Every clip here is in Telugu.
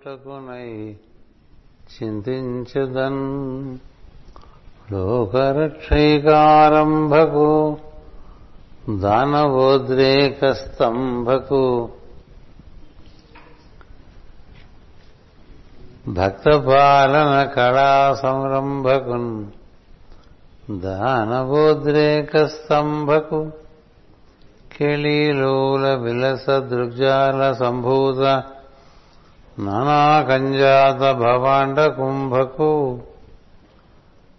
చేయుటకునై చింతించుదన్. లోకరక్షైకారంభకు దానవోద్రేక స్తంభకు భక్తపాలన కళా సంరంభకున్ దానవోద్రేక స్తంభకు కెళీలోల విలస దృగ్జాల సంభూత నానాకంజాత భవాండ కుంభకు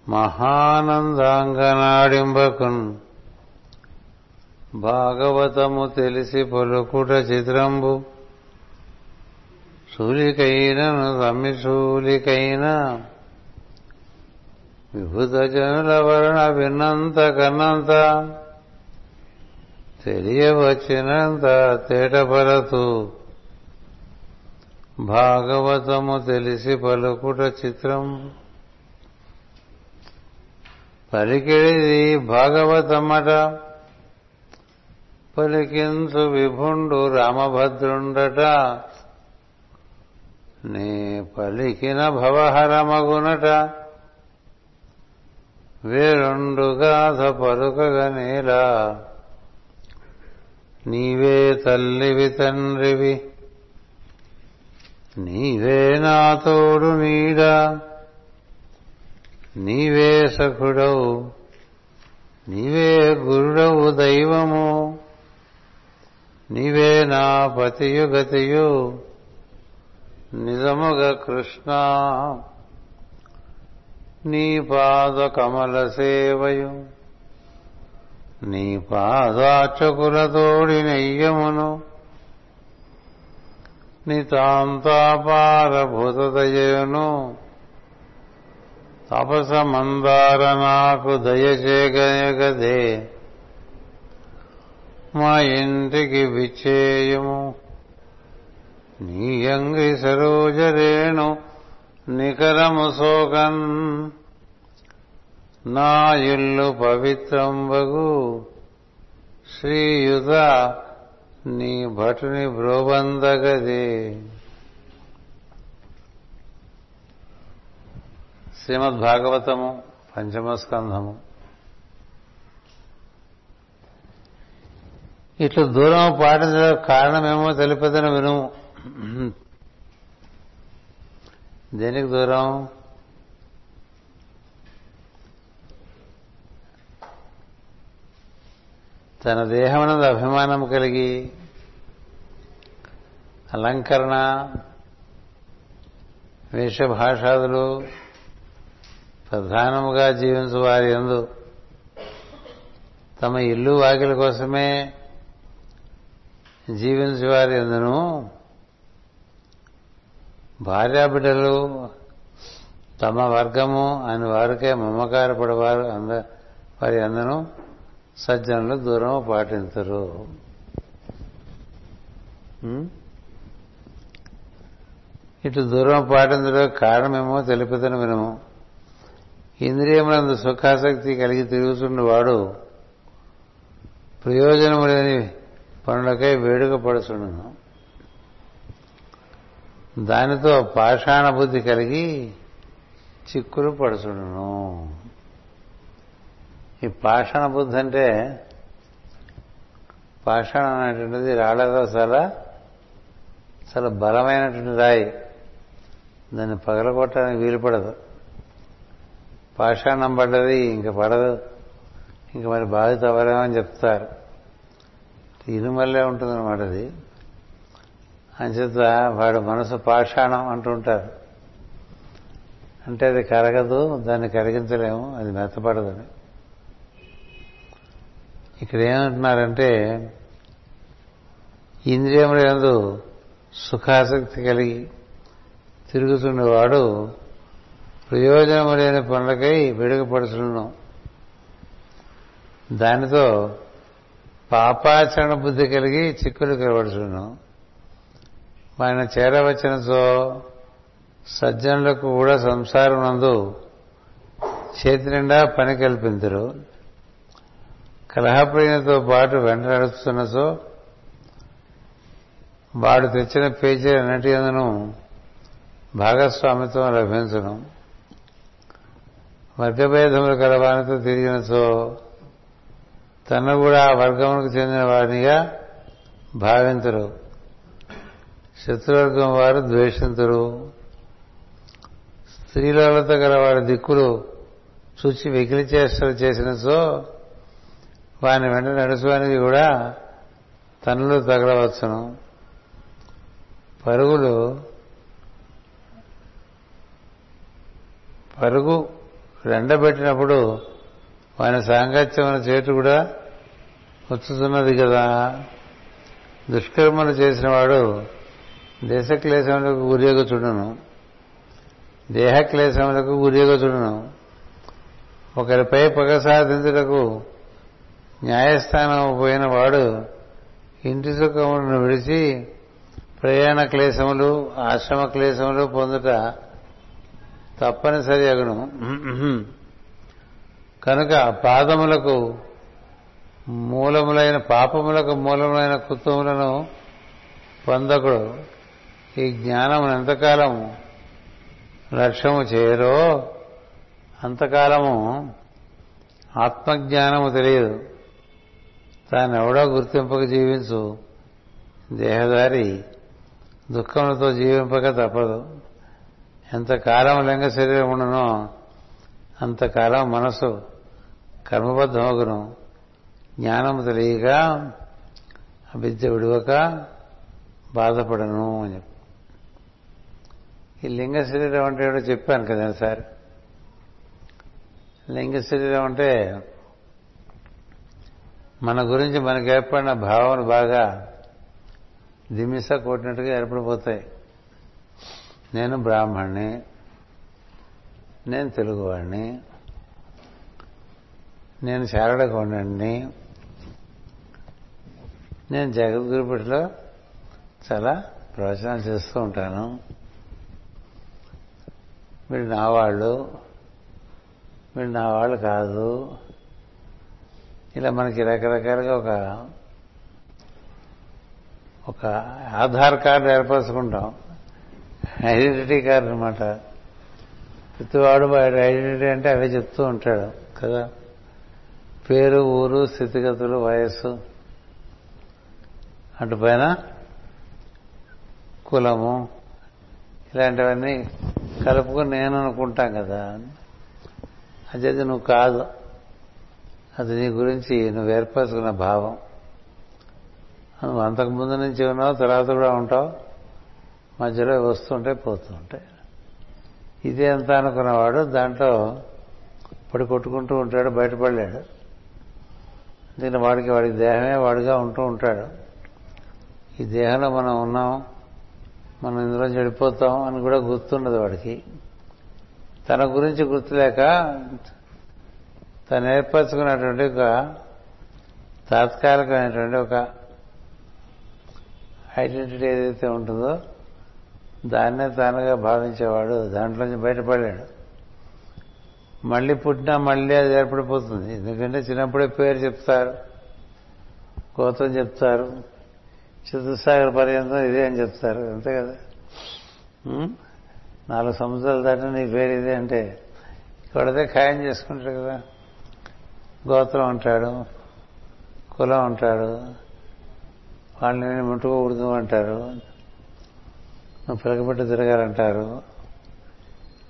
మహానందాంగనాడింబకున్. భాగవతము తెలిసి పలుకుట చిత్రంబు సూలికైనను సమ్మిశూలికైన విభుత జనుల వలన విన్నంత కన్నంత తెలియవచ్చినంత తేటపరతు. భాగవతము తెలిసి పలుకుట చిత్రం. పలికిడిది భాగవతమట. పలికించు విభుండు రామభద్రుండట. నీ పలికిన భవహరమగునట. వేరుండుగాథ పలుకగనేలా నీవే తల్లివి తండ్రివి. నీవే నా తోడు నీవే సఖుడవు. నీవే గురుడవు దైవము. నీవే నా పతియు గతియు. నిజముగ కృష్ణ నీ పాద కమల సేవయు. నీ పాదాచకుల తోడి నెయ్యమును. నితాంతాపారభూతదయను తపస మందార నాకు దయచేగదే మా ఇంటికి విచ్చేయము. నీ అంగి సరోజరేణు నికరము సోకన్ నా ఇల్లు పవిత్రంబగు. శ్రీయుత నీ భటుని బ్రోబందగది. శ్రీమద్ భాగవతము పంచమ స్కంధము ఇట్లు దూరం పాటించడం కారణమేమో తెలిపదని వినుము దేనికి దూరం? తన దేహమునందు అభిమానం కలిగి అలంకరణ వేషభాషాదులు ప్రధానముగా జీవించు వారి ఎందు తమ ఇల్లు వాకిల కోసమే జీవించే వారి ఎందును భార్యాబిడ్డలు తమ వర్గము అని వారికే మమకారపడవారు అంద వారి అందరూ సజ్జనులు దూరం పాటించరు. ఇటు దూరం పాటించడం కారణమేమో తెలిపితను వినము. ఇంద్రియములందు సుఖాసక్తి కలిగి తిరుగుతున్న వాడు ప్రయోజనము లేని పనులకై వేడుక పడుచుండును దానితో పాషాణ బుద్ధి కలిగి చిక్కులు పడుచుండను. ఈ పాషాణ బుద్ధి అంటే పాషాణం అనేటువంటిది రాళ్ళతో చాలా చాలా బలమైనటువంటి రాయి. దాన్ని పగలగొట్టడానికి వీలు పడదు. పాషాణం పడ్డది ఇంక పడదు. ఇంక మరి బాధిత అవ్వలేమని చెప్తారు. ఇనుమల్లే ఉంటుందన్నమాట అది. అంచేత వాడు మనసు పాషాణం అంటుంటారు అంటే అది కరగదు దాన్ని కరిగించలేము అది మెత్తపడదని ఇక్కడ ఏమంటున్నారంటే ఇంద్రియములందు సుఖాసక్తి కలిగి తిరుగుతున్నవాడు ప్రయోజనము లేని పనులకై వెడుకపడుతున్నాం దానితో పాపాచరణ బుద్ధి కలిగి చిక్కులు కలబడుతున్నాం ఆయన చేరవచ్చినతో సజ్జనులకు కూడా సంసారం నందు చేతి నిండా పని కల్పించరు కలహప్రియునితో పాటు వెంట నడుస్తున్నసో వాడు తెచ్చిన పేజీ అన్నిటి అందును భాగస్వామిత్వం లభించడం వర్గభేదములు కలవానితో తిరిగినచో తను కూడా ఆ వర్గములకు చెందిన వారినిగా భావించరు శత్రువర్గం వారు ద్వేషించరు స్త్రీలతో గల వారి దిక్కులు చూచి వెకిలి చేష్టలు చేసినచో వారిని వెంట నడుచువానికి కూడా తనులు తగలవచ్చును. పరుగులు పరుగు ఎండబెట్టినప్పుడు వాని సాంగత్యమైన చేటు కూడా వచ్చుతున్నది కదా. దుష్కర్మలు చేసిన వాడు దేశక్లేశములకు గురియగుచుడును దేహక్లేశములకు గురియగుచుడును ఒకరిపై పగ సాధించుటకు న్యాయస్థానం పోయిన వాడు ఇంటి సుఖములను విడిచి ప్రయాణ క్లేశములు ఆశ్రమ క్లేశములు పొందుట తప్పనిసరి అగును. కనుక పాదములకు మూలములైన పాపములకు మూలములైన కుతుములను పొందకుడు ఈ జ్ఞానం ఎంతకాలం లక్ష్యము చేయరో అంతకాలము ఆత్మజ్ఞానము తెలియదు. తాను ఎవడో గుర్తింపక జీవించు. దేహదారి దుఃఖములతో జీవింపక తప్పదు. ఎంతకాలం లింగ శరీరం ఉండనో అంతకాలం మనసు కర్మబద్ధమగును. జ్ఞానము తెలియక అవిద్య విడువక బాధపడను అని చెప్పి. ఈ లింగ శరీరం అంటే చెప్పాను కదా సార్. లింగ శరీరం అంటే మన గురించి మనకు ఏర్పడిన భావన బాగా దిమిస కొట్టినట్టుగా ఏర్పడిపోతాయి. నేను బ్రాహ్మణ్ణి నేను తెలుగువాడిని నేను శారడ నేను జగద్గురుపటిలో చాలా ప్రవచనాలు చేస్తూ ఉంటాను. వీళ్ళు నా వాళ్ళు వీళ్ళు నా వాళ్ళు కాదు. ఇలా మనకి రకరకాలుగా ఒక ఒక ఆధార్ కార్డు ఏర్పరచుకుంటాం. ఐడెంటిటీ కార్డు అనమాట ప్రతివాడు వాడి ఐడెంటిటీ అంటే అవే చెప్తూ ఉంటాడు కదా. పేరు ఊరు స్థితిగతులు వయస్సు. అటు పైన కులము. ఇలాంటివన్నీ కలుపుకొని నేను అనుకుంటాం కదా. అది నువ్వు కాదు. అది నీ గురించి నువ్వు ఏర్పరచుకున్న భావం. నువ్వు అంతకు ముందు నుంచి ఉన్నావు తర్వాత కూడా ఉంటావు. మధ్యలో వస్తుంటే పోతూ ఉంటాయి ఇదే ఎంత అనుకున్నవాడు దాంట్లో పడి కొట్టుకుంటూ ఉంటాడు బయటపడలేడు. దీని వాడికి వాడికి దేహమే వాడిగా ఉంటూ ఉంటాడు. ఈ దేహంలో మనం ఉన్నాం మనం ఇందులో చెడిపోతాం అని కూడా గుర్తుండదు వాడికి. తన గురించి గుర్తులేక తను ఏర్పరచుకున్నటువంటి ఒక తాత్కాలికమైనటువంటి ఒక ఐడెంటిటీ ఏదైతే ఉంటుందో దాన్నే తానుగా భావించేవాడు దాంట్లోంచి బయటపడాడు మళ్ళీ పుట్టినా మళ్ళీ అది ఏర్పడిపోతుంది. ఎందుకంటే చిన్నప్పుడే పేరు చెప్తారు గోత్రం చెప్తారు చతుస్సాగర్ పర్యంతం ఇదే అని చెప్తారు అంతే కదా? నాలుగు సంవత్సరాలు దాటి నీ పేరు ఇదే అంటే కొడితే ఖాయం చేసుకుంటారు కదా? గోత్రం అంటాడు కులం అంటాడు వాళ్ళని ముట్టుకోకూడదు అంటారు నువ్వు పిలకబెట్టి తిరగాలంటారు.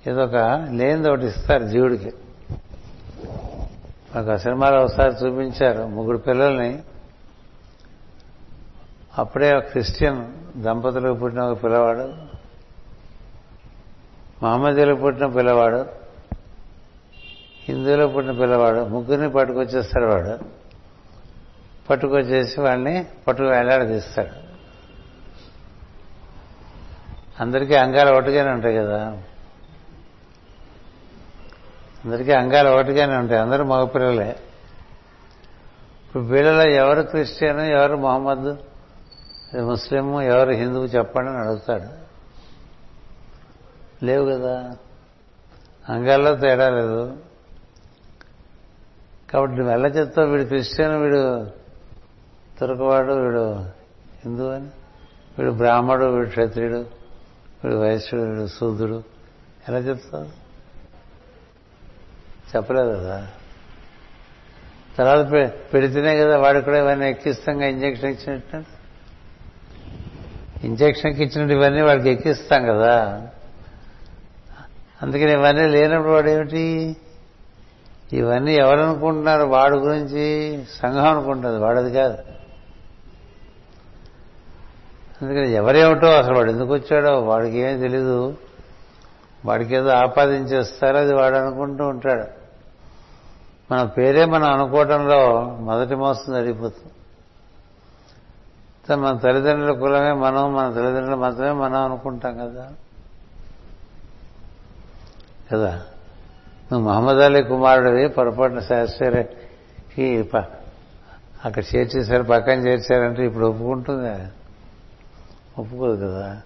ఏదో ఒక లేనిది ఒకటి ఇస్తారు జీవుడికి. మాకు సినిమాలో ఒకసారి చూపించారు ముగ్గురు పిల్లల్ని. అప్పుడే ఒక క్రిస్టియన్ దంపతులకు పుట్టిన ఒక పిల్లవాడు మహమ్మదీలకు పుట్టిన పిల్లవాడు. హిందువులో పుట్టిన పిల్లవాడు ముగ్గురిని పట్టుకొచ్చేస్తాడు వాడు. పట్టుకొచ్చేసి వాడిని పట్టుకు వేలాడదీస్తాడు అందరికీ అంగాలు ఒకటిగానే ఉంటాయి కదా. అందరికీ అంగాలు ఒకటిగానే ఉంటాయి. అందరూ మగపిల్లలే. ఇప్పుడు వీళ్ళలో ఎవరు క్రిస్టియన్ ఎవరు మొహమ్మద్ ముస్లిం ఎవరు హిందువు చెప్పండి అని అడుగుతాడు. లేవు కదా. అంగాల్లో తేడా లేదు. కాబట్టి నువ్వు ఎలా చెప్తావు? వీడు క్రిస్టియన్ వీడు తురకవాడు వీడు హిందూ అని. వీడు బ్రాహ్మడు వీడు క్షత్రియుడు వీడు వైశ్యుడు వీడు శూద్రుడు. ఎలా చెప్తావు? చెప్పలేదు కదా. తర్వాత పె- పెడితేనే కదా వాడు కూడా ఇవన్నీ ఎక్కిస్తాంగా ఇంజక్షన్ ఇచ్చినట్టు. ఇంజక్షన్కి ఇచ్చినట్టు ఇవన్నీ వాడికి ఎక్కిస్తాం కదా. అందుకని ఇవన్నీ లేనప్పుడు వాడు ఏమిటి? ఇవన్నీ ఎవరనుకుంటున్నారు? వాడు గురించి సంఘం అనుకుంటుంది. వాడది కాదు. అందుకని ఎవరేమిటో అసలు వాడు ఎందుకు వచ్చాడో వాడికి ఏమీ తెలీదు. వాడికి ఏదో ఆపాదించేస్తారో అది వాడు అనుకుంటూ ఉంటాడు. మన పేరే మనం అనుకోవటంలో మొదటి మోసం జరిగిపోతుంది. మన తల్లిదండ్రుల కులమే మనం మన తల్లిదండ్రులు మాత్రమే మనం అనుకుంటాం కదా. కదా? నువ్వు మహమ్మద్ అలీ కుమారుడివి పొరపాటున శాస్త్రికి ప- అక్కడ చేర్చేశారు పక్కన చేర్చారంటే ఇప్పుడు ఒప్పుకుంటుంది. ఒప్పుకోదు కదా.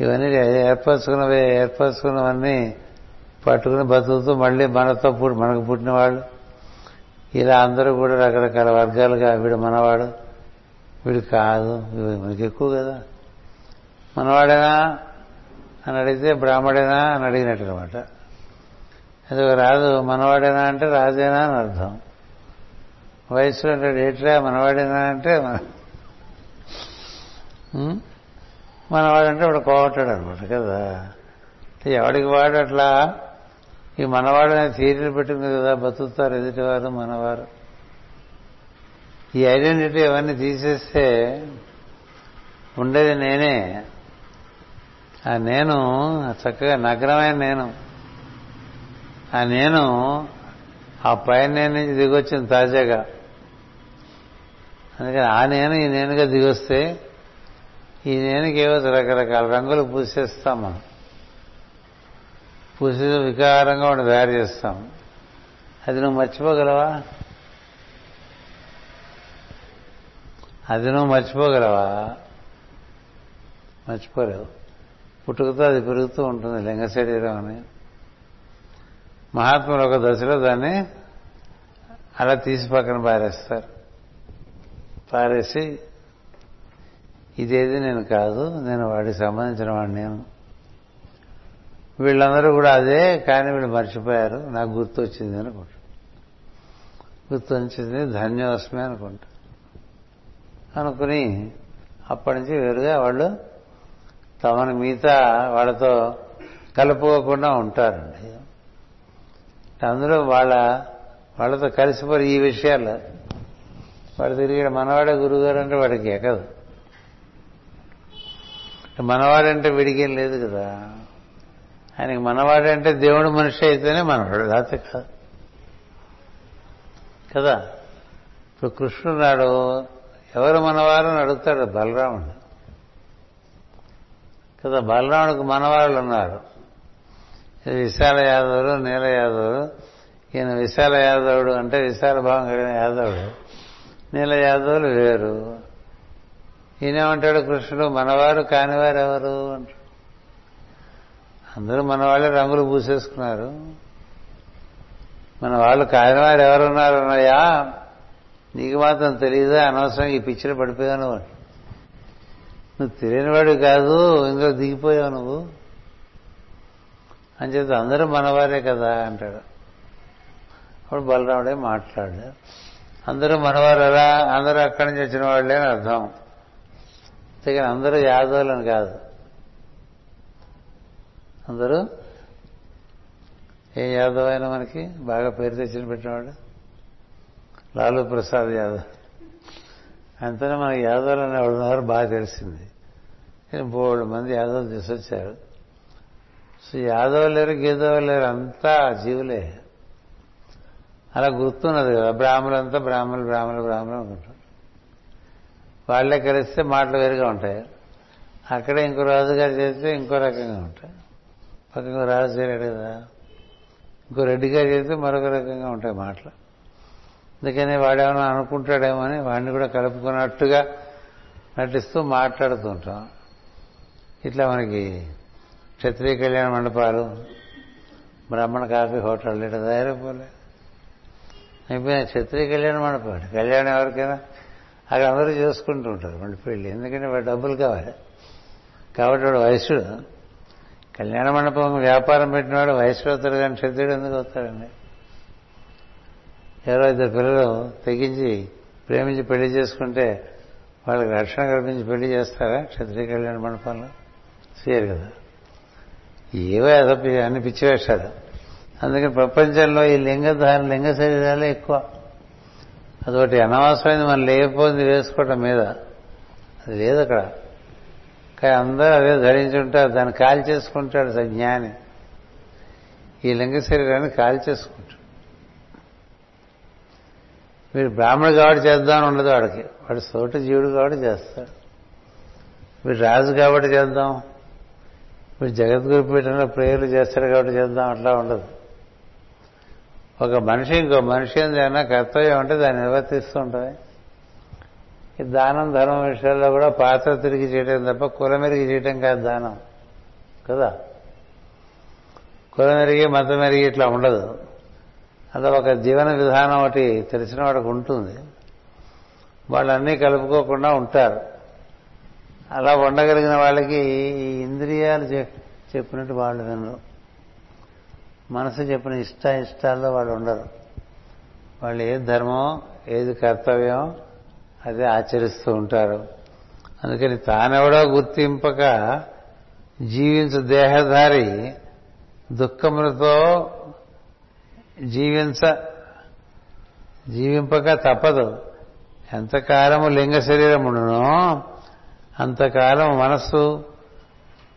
ఇవన్నీ ఏర్పరచుకున్నవి ఏర్పరచుకున్నవన్నీ పట్టుకుని బతుకుతూ మళ్ళీ మనతో పుట్టి మనకు పుట్టిన వాళ్ళు. ఇలా అందరూ కూడా రకరకాల వర్గాలుగా వీడు మనవాడు వీడు కాదు ఇవి మనకి ఎక్కువ కదా. మనవాడేనా అని అడిగితే బ్రాహ్మడేనా అని అడిగినట్టు అనమాట. అది రాదు మనవాడేనా అంటే రాజేనా అని అర్థం. వయసులో అంటాడు ఏట్రా మనవాడేనా అంటే మన- మనవాడంటే వాడు కోవటాడు అనమాట కదా? ఎవడికి వాడు అట్లా? ఈ మనవాడు అనే పెట్టింది కదా బతుకుతారు ఎదుటివారు మనవారు. ఈ ఐడెంటిటీ అవన్నీ తీసేస్తే ఉండేది నేనే. ఆ నేను చక్కగా నగ్నమైన నేను. ఆ నేను ఆ పైన నేను నుంచి దిగొచ్చింది తాజాగా. అందుకని ఆ నేను ఈ నేనుగా దిగొస్తే ఈ నేనుకి ఏవో రకరకాల రంగులు పూసేస్తాం మనం. పూసి వికారంగా ఉండి తయారు చేస్తాం. అది నువ్వు మర్చిపోగలవా? అది నువ్వు మర్చిపోగలవా? మర్చిపోలేవు. పుట్టుకతో అది పెరుగుతూ ఉంటుంది లింగ శరీరం అని. మహాత్ములు ఒక దశలో దాన్ని అలా తీసి పక్కన పారేస్తారు. పారేసి ఇదేది నేను కాదు నేను వాడికి సంబంధించిన వాడిని నేను. వీళ్ళందరూ కూడా అదే కానీ వీళ్ళు మర్చిపోయారు. నాకు గుర్తు వచ్చింది అనుకుంటా. గుర్తు వచ్చింది ధన్యోస్మి అనుకుంటా. అనుకుని అప్పటి నుంచి వేరుగా వాళ్ళు తమను మిగతా వాళ్ళతో కలుపుకోకుండా ఉంటారండి. అందులో వాళ్ళ వాళ్ళతో కలిసిపోయి ఈ విషయాలు వాడు తిరిగి మనవాడే గురుగారు అంటే వాడికి ఎక్కదు. మనవాడంటే విడిగేం లేదు కదా. ఆయనకి మనవాడంటే దేవుడు మనిషి అయితేనే మనవాడు లేకపోతే కాదు. కదా? ఇప్పుడు కృష్ణుడు నాడు ఎవరు మనవారు అడుగుతాడు బలరాముడు. కదా బలరాముడికి మనవాళ్ళు ఉన్నారు. విశాల యాదవుడు నీల యాదవుడు ఈయన విశాల యాదవుడు అంటే విశాల భావం కలిగిన యాదవుడు. నీల యాదవులు వేరు. ఈయనేమంటాడు కృష్ణుడు? మనవారు కానివారు ఎవరు అంటాడు అందరూ మన వాళ్ళే రంగులు పూసేసుకున్నారు. మన వాళ్ళు కానివారు ఎవరున్నారు అన్నయ్యా నీకు మాత్రం తెలియదా అనవసరం ఈ పిక్చర్ పడిపోయావు నువ్వు. నువ్వు తెలియనివాడు కాదు ఇందులో దిగిపోయావు నువ్వు. అని చెప్పి అందరూ మనవారే కదా అంటాడు. అప్పుడు బలరాముడే మాట్లాడాడు అందరూ మనవారు ఎలా? అందరూ అక్కడి నుంచి వచ్చిన వాళ్ళే అని అర్థం. అంతేగాని అందరూ యాదవులని కాదు. అందరూ ఏ యాదవ్ అయినా మనకి బాగా పేరు తెచ్చిన పెట్టినవాడు? లాలూ ప్రసాద్ యాదవ్. అంతనే మనకి యాదవులు అనేవాడు ఉన్నారు బాగా తెలిసింది. బోడు మంది యాదవ్ తీసుకొచ్చారు. సో యాదవ్ లేరు గీదవ్ లేరు అంతా జీవులే. అలా గుర్తున్నది కదా బ్రాహ్మలంతా బ్రాహ్మలు బ్రాహ్మలు బ్రాహ్మలు అనుకుంటారు. వాళ్ళే కలిస్తే మాటలు వేరుగా ఉంటాయి. అక్కడే ఇంకో రాజుగారు చేస్తే ఇంకో రకంగా ఉంటాయి. పక్కన రాజు చేయలేడు కదా. ఇంకో రెడ్డిగా చేస్తే మరొక రకంగా ఉంటాయి మాటలు. అందుకని వాడేమన్నా అనుకుంటాడేమో అని వాడిని కూడా కలుపుకున్నట్టుగా నటిస్తూ మాట్లాడుతూ ఉంటాం. ఇట్లా మనకి క్షత్రియ కళ్యాణ మండపాలు బ్రాహ్మణ కాఫీ హోటల్ ఇట్లా తయారైపోలే. అయిపోయిన క్షత్రియ కళ్యాణ మండపం. కళ్యాణం ఎవరికైనా? అక్కడ అందరూ చేసుకుంటూ ఉంటారు మళ్ళీ పెళ్ళి. ఎందుకంటే వాడు డబ్బులు కావాలి. కాబట్టి వాడు వయసుడు కళ్యాణ మండపం వ్యాపారం పెట్టినవాడు వయసు అవుతాడు కానీ క్షత్రియుడు ఎందుకు అవుతాడండి ఎవరో ఇద్దరు పిల్లలు తెగించి ప్రేమించి పెళ్ళి చేసుకుంటే వాళ్ళకి రక్షణ కల్పించి పెళ్ళి చేస్తారా క్షత్రియ కళ్యాణ మండపంలో? చేయరు కదా. ఏవో ఏదో అన్ని పిచ్చివేషాలు అందుకని ప్రపంచంలో ఈ లింగధారణ లింగ శరీరాలే ఎక్కువ. అదొకటి అనవసరమైంది మనం లేకపోయింది వేసుకోవటం మీద. అది లేదు అక్కడ. కానీ అందరూ అదే ధరించుంటారు దాన్ని కాల్ చేసుకుంటాడు స- జ్ఞాని. ఈ లింగ శరీరాన్ని కాల్ చేసుకుంటాడు. వీడు బ్రాహ్మణు కాబట్టి చేద్దామని ఉండదు వాడికి. వాడు సోటి జీవుడు కాబట్టి చేస్తాడు. వీడు రాజు కాబట్టి చేద్దాం. ఇప్పుడు జగద్గురు పీఠంలో ప్రేయర్లు చేస్తారు కాబట్టి చేద్దాం అట్లా ఉండదు. ఒక మనిషి ఇంకో మనిషి ఏదైనా కర్తవ్యం ఉంటే దాన్ని నిర్వర్తిస్తూ ఉంటుంది. ఈ దానం ధర్మం విషయాల్లో కూడా పాత్ర తిరిగి చేయటం తప్ప కులమెరిగి చేయటం కాదు దానం కదా? కులమెరిగి మతం ఎరిగి ఇట్లా ఉండదు. అలా ఒక జీవన విధానం ఒకటి తెలిసిన వాడికి ఉంటుంది. వాళ్ళన్నీ కలుపుకోకుండా ఉంటారు. అలా ఉండగలిగిన వాళ్ళకి ఈ ఇంద్రియాలు చెప్పినట్టు వాళ్ళు వినరు. మనసు చెప్పిన ఇష్ట ఇష్టాల్లో వాళ్ళు ఉండరు. వాళ్ళు ఏది ధర్మం ఏది కర్తవ్యం అదే ఆచరిస్తూ ఉంటారు. అందుకని తానెవడో గుర్తింపక జీవించు దేహధారి దుఃఖములతో జీవించ జీవింపక తప్పదు. ఎంతకాలము లింగ శరీరమును అంతకాలం మనస్సు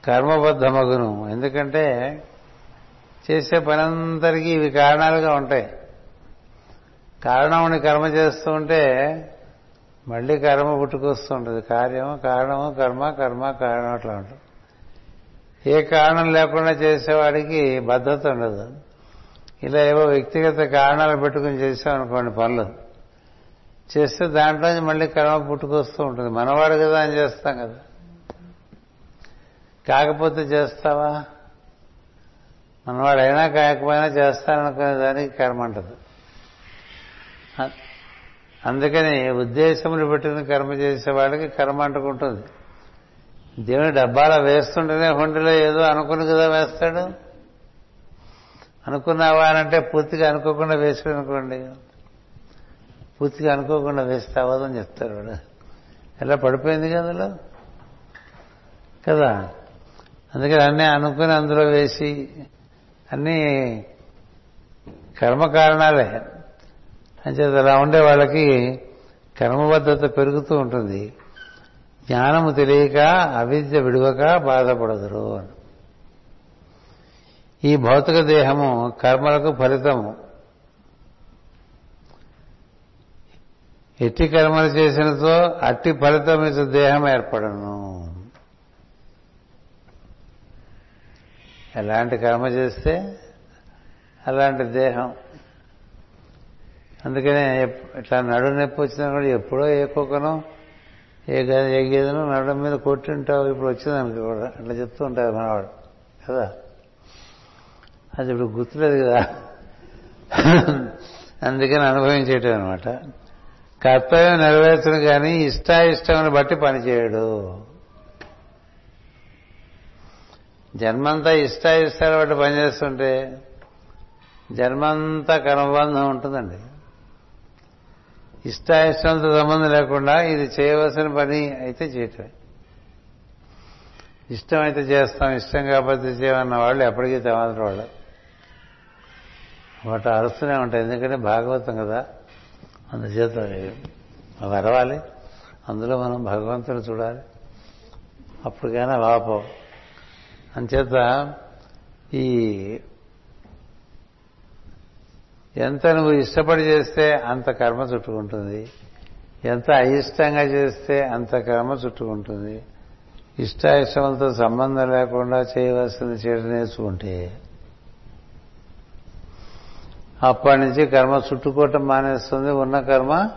కర్మబద్ధమగును. ఎందుకంటే చేసే పనంతరికీ ఇవి కారణాలుగా ఉంటాయి. కారణముని కర్మ చేస్తూ ఉంటే మళ్ళీ కర్మ పుట్టుకొస్తూ ఉంటుంది. కార్యము కారణము కర్మ కర్మ కారణం అట్లా ఉంటుంది. ఏ కారణం లేకుండా చేసేవాడికి బద్ధత ఉండదు. ఇలా ఏవో వ్యక్తిగత కారణాలు పెట్టుకుని చేసామనుకోండి పనులు. చేస్తే దాంట్లోంచి మళ్ళీ కర్మ పుట్టుకొస్తూ ఉంటుంది. మనవాడు కదా అని చేస్తాం కదా. కాకపోతే చేస్తావా? మనవాడైనా కాకపోయినా చేస్తాననుకునే దానికి కర్మ అంటది. అందుకని ఉద్దేశములు పెట్టిన కర్మ చేసేవాడికి కర్మ అంటుకుంటుంది. దేవుని డబ్బాలో వేస్తుంటేనే హుండీలో ఏదో అనుకుని కదా వేస్తాడు. అనుకున్నావా అని అంటే పూర్తిగా అనుకోకుండా వేసాడు అనుకోండి. పూర్తిగా అనుకోకుండా వేస్తే అవ్వదని చెప్తారు వాడు. ఎలా పడిపోయింది కదా అందులో? కదా? అందుకని అన్నీ అనుకుని అందులో వేసి అన్నీ కర్మ కారణాలే. అంచేత అలా ఉండే వాళ్ళకి కర్మబద్ధత పెరుగుతూ ఉంటుంది. జ్ఞానము తెలియక అవిద్య విడువక బాధపడదురు అని. ఈ భౌతిక దేహము కర్మలకు ఫలితము. ఎట్టి కర్మలు చేసినతో అట్టి ఫలితం ఇచ్చే దేహం ఏర్పడను. ఎలాంటి కర్మ చేస్తే అలాంటి దేహం. అందుకనే ఇట్లా నడు నొప్పి వచ్చినా కూడా ఎప్పుడో ఏ కుక్కనో ఏ ఏ గేదెనో నడడం మీద కొట్టింటావు. ఇప్పుడు వచ్చిందనుకో కూడా అట్లా చెప్తూ ఉంటారు మనవాడు. కదా? అది ఇప్పుడు గుర్తులేదు కదా? అందుకని అనుభవించేటం అనమాట. కర్తవ్యం నెరవేర్చను కానీ ఇష్టాయిష్టమును బట్టి పనిచేయడు. జన్మంతా ఇష్టాయిష్టాలు బట్టి పనిచేస్తుంటే జన్మంతా కర్మబంధం ఉంటుందండి. ఇష్టాయిష్టంతో సంబంధం లేకుండా ఇది చేయవలసిన పని అయితే చేయటమే. ఇష్టం అయితే చేస్తాం ఇష్టం కాకపోతే చేయమన్న వాళ్ళు ఎప్పటికీ తెమాదరు వాళ్ళు. వాటి అరుస్తూనే ఉంటాయి ఎందుకంటే భాగవతం కదా. అందుచేత వరవాలి అందులో మనం భగవంతుని చూడాలి. అప్పుడు కానీ వాపో. అంచేత ఈ ఎంత నువ్వు ఇష్టపడి చేస్తే అంత కర్మ చుట్టుకుంటుంది. ఎంత అయిష్టంగా చేస్తే అంత కర్మ చుట్టుకుంటుంది. ఇష్టాయిష్టములతో సంబంధం లేకుండా చేయవలసింది చేయడం నేర్చుకుంటే అప్పటి నుంచి కర్మ చుట్టుకోవటం మానేస్తుంది ఉన్న కర్మ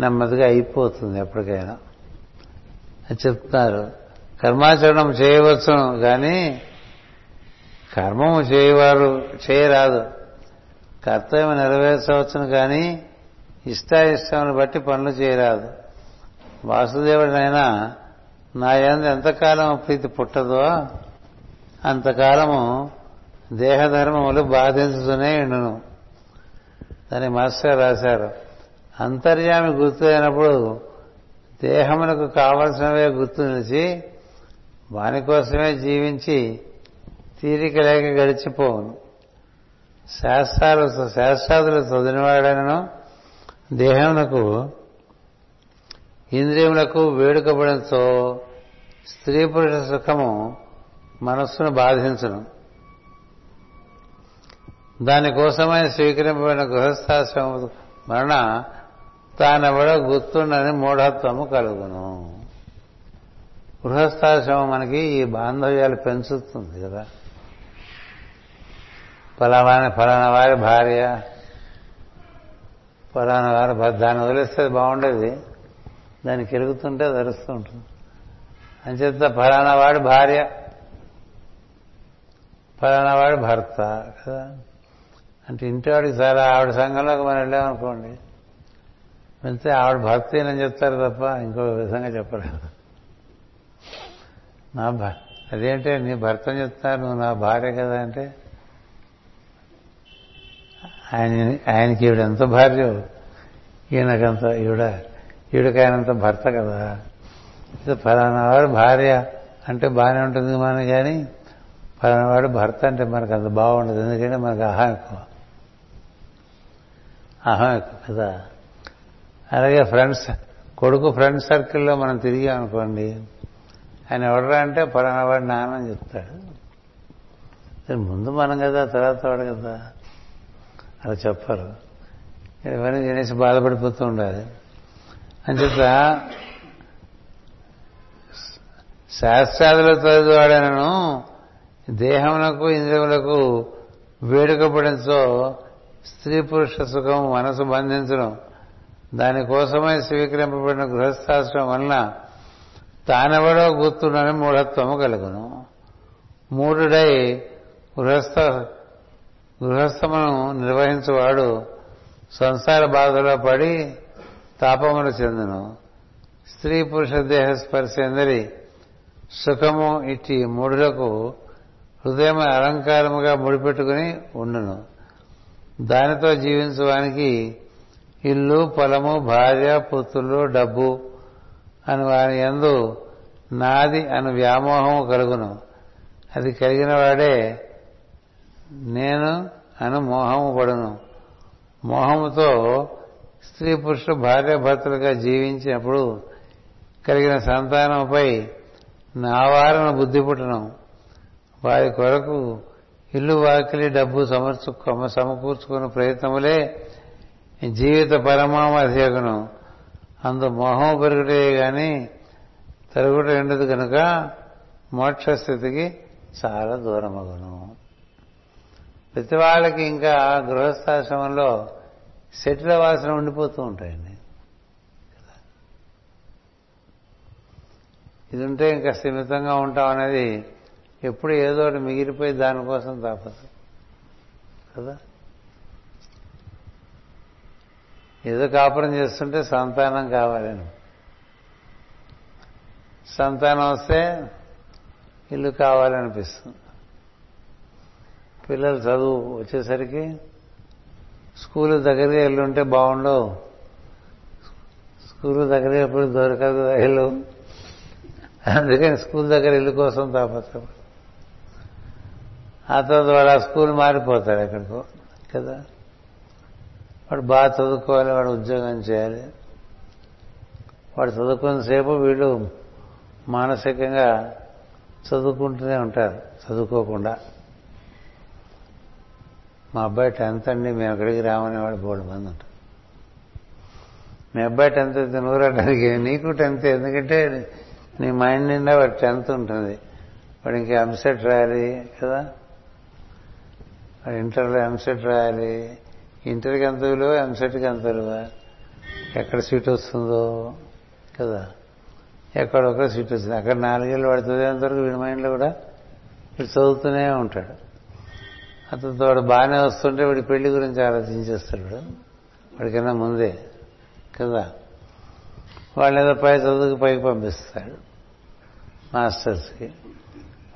నెమ్మదిగా అయిపోతుంది ఎప్పటికైనా. అని చెప్తున్నారు కర్మాచరణం చేయవచ్చును కానీ కర్మము చేయవారు చేయరాదు. కర్తవ్యం నెరవేర్చవచ్చును కానీ ఇష్టాయిష్టమును బట్టి పనులు చేయరాదు. వాసుదేవుడినైనా నా యందు ఎంతకాలం ప్రీతి పుట్టదో అంతకాలము దేహధర్మములు బాధించుతూనే ఉండును. దాని మాస్టర్ రాశారు. అంతర్యామి గుర్తు అయినప్పుడు దేహమునకు కావలసినవే గుర్తు నిలిచి వాని కోసమే జీవించి తీరిక లేక గడిచిపోవును. శాస్త్రాలు శాస్త్రాదులు చదివినవాడనను దేహమునకు ఇంద్రియములకు వేడుకబడంతో స్త్రీ పురుష సుఖము మనస్సును బాధించను. దానికోసమై స్వీకరింపబడిన గృహస్థాశ్రమ మరణ తానెవడో గుర్తుండని మూఢత్వము కలుగును. గృహస్థాశ్రమం మనకి ఈ బాంధవ్యాలు పెంచుతుంది కదా. ఫలానా ఫలానా వారి భార్య ఫలానా వారి దాన్ని వదిలేస్తే బాగుండేది. దాన్ని కెలుగుతుంటే ధరుస్తూ ఉంటుంది. అంచేత ఫలానా వాడి భార్య ఫలానా వాడి భర్త కదా. అంటే ఇంటివాడికి చాలా ఆవిడ సంఘంలోకి మనం వెళ్ళామనుకోండి వెళ్తే ఆవిడ భర్తేనని చెప్తారు తప్ప ఇంకో విధంగా చెప్పలేదు నా అదేంటే నీ భర్తని చెప్తారు నువ్వు నా భార్య కదా అంటే ఆయన ఆయనకి ఈవిడ ఎంత భార్య ఈయనకంత ఈవిడ ఈవిడకాయనంత భర్త కదా. ఫలానా వాడు భార్య అంటే బాగానే ఉంటుంది మనం కానీ ఫలానా వాడు భర్త అంటే మనకు అంత బాగుండదు ఎందుకంటే మనకు అహం ఎక్కువ. అహం కదా. అలాగే ఫ్రెండ్స్ కొడుకు ఫ్రెండ్ సర్కిల్లో మనం తిరిగాం అనుకోండి ఆయన ఎవడరా అంటే ఫలానా వాడు నాన్న అని చెప్తాడు. ముందు మనం కదా తర్వాత వాడు కదా. అలా చెప్పరు. ఇవన్నీ తినేసి బాధపడిపోతూ ఉండాలి. అని చెప్ప శాస్త్రాదులు చదివాడనను దేహమునకు ఇంద్రియములకు వేడుకపడించో స్త్రీ పురుష సుఖం మనసు బంధించడం దానికోసమై స్వీకరింపబడిన గృహస్థాశ్రమం వలన తానెవడో గుర్తుండని మూఢత్వము కలుగును. మూఢుడై గృహస్థ గృహస్థమును నిర్వహించువాడు సంసార బాధలో పడి తాపమును చెందును. స్త్రీ పురుష దేహ స్పర్శ ఎందరి సుఖము ఇట్టి మూడులకు హృదయం అలంకారముగా ముడిపెట్టుకుని ఉండును. దానితో జీవించడానికి ఇల్లు పొలము భార్య పుత్రులు డబ్బు అని వారి ఎందు నాది అని వ్యామోహము కలుగును. అది కలిగిన వాడే నేను అను మోహము పడును. మోహముతో స్త్రీ పురుషులు భార్య భర్తలుగా జీవించినప్పుడు కలిగిన సంతానంపై నావారణ బుద్ధి పుట్టడం వారి కొరకు ఇల్లు వాకిలి డబ్బు సమర్చు సమకూర్చుకునే ప్రయత్నములే జీవిత పరమావధియగును అందు మోహం పెరుగుటే గాని తరుగుట ఉండదు కనుక మోక్ష స్థితికి చాలా దూరమగును. ప్రతి వాళ్ళకి ఇంకా గృహస్థాశ్రమంలో సెటిల్ వాసన ఉండిపోతూ ఉంటాయండి. ఇది ఉంటే ఇంకా స్థిమితంగా ఉంటాం అనేది ఎప్పుడు ఏదో ఒకటి మిగిలిపోయి దానికోసం తప్పదు కదా? ఏదో కాపురం చేస్తుంటే సంతానం కావాలని సంతానం వస్తే ఇల్లు కావాలనిపిస్తుంది. పిల్లలు చదువు వచ్చేసరికి స్కూల్ దగ్గరగా ఉంటే బాగుండవు. స్కూల్ దగ్గర ఎప్పుడు దొరకదు ఇల్లు. అందుకని స్కూల్ దగ్గర ఇల్లు కోసం తాపత్రం ఆ తర్వాత వాడు ఆ స్కూల్ మారిపోతాడు ఎక్కడికో కదా? వాడు బాగా చదువుకోవాలి వాడు ఉద్యోగం చేయాలి. వాడు చదువుకున్నసేపు వీళ్ళు మానసికంగా చదువుకుంటూనే ఉంటారు చదువుకోకుండా. మా అబ్బాయి టెన్త్ అండి మేము ఎక్కడికి రామని వాడు బోర్డు మంది ఉంటారు. మీ అబ్బాయి టెన్త్ అయితే నూరంటానికి నీకు టెన్త్ ఎందుకంటే నీ మైండ్ నిండా వాడు టెన్త్ ఉంటుంది. వాడు ఇంకా ఎంసెట్ రాయాలి కదా? ఇంటర్లో ఎంసెట్ రాయాలి. ఇంటర్కి ఎంత విలువ? ఎంసెట్కి ఎంత విలువ? ఎక్కడ సీట్ వస్తుందో కదా? ఎక్కడొక్కడ సీట్ వస్తుంది? అక్కడ నాలుగేళ్ళు వాడు అంతవరకు వీడి మైండ్లో కూడా వీడు చదువుతూనే ఉంటాడు. అతనితో వాడు బాగానే వస్తుంటే వీడి పెళ్ళి గురించి ఆలోచించేస్తాడు వాడికన్నా ముందే కదా? వాళ్ళు ఏదో పై చదువుకి పైకి పంపిస్తాడు. మాస్టర్స్కి.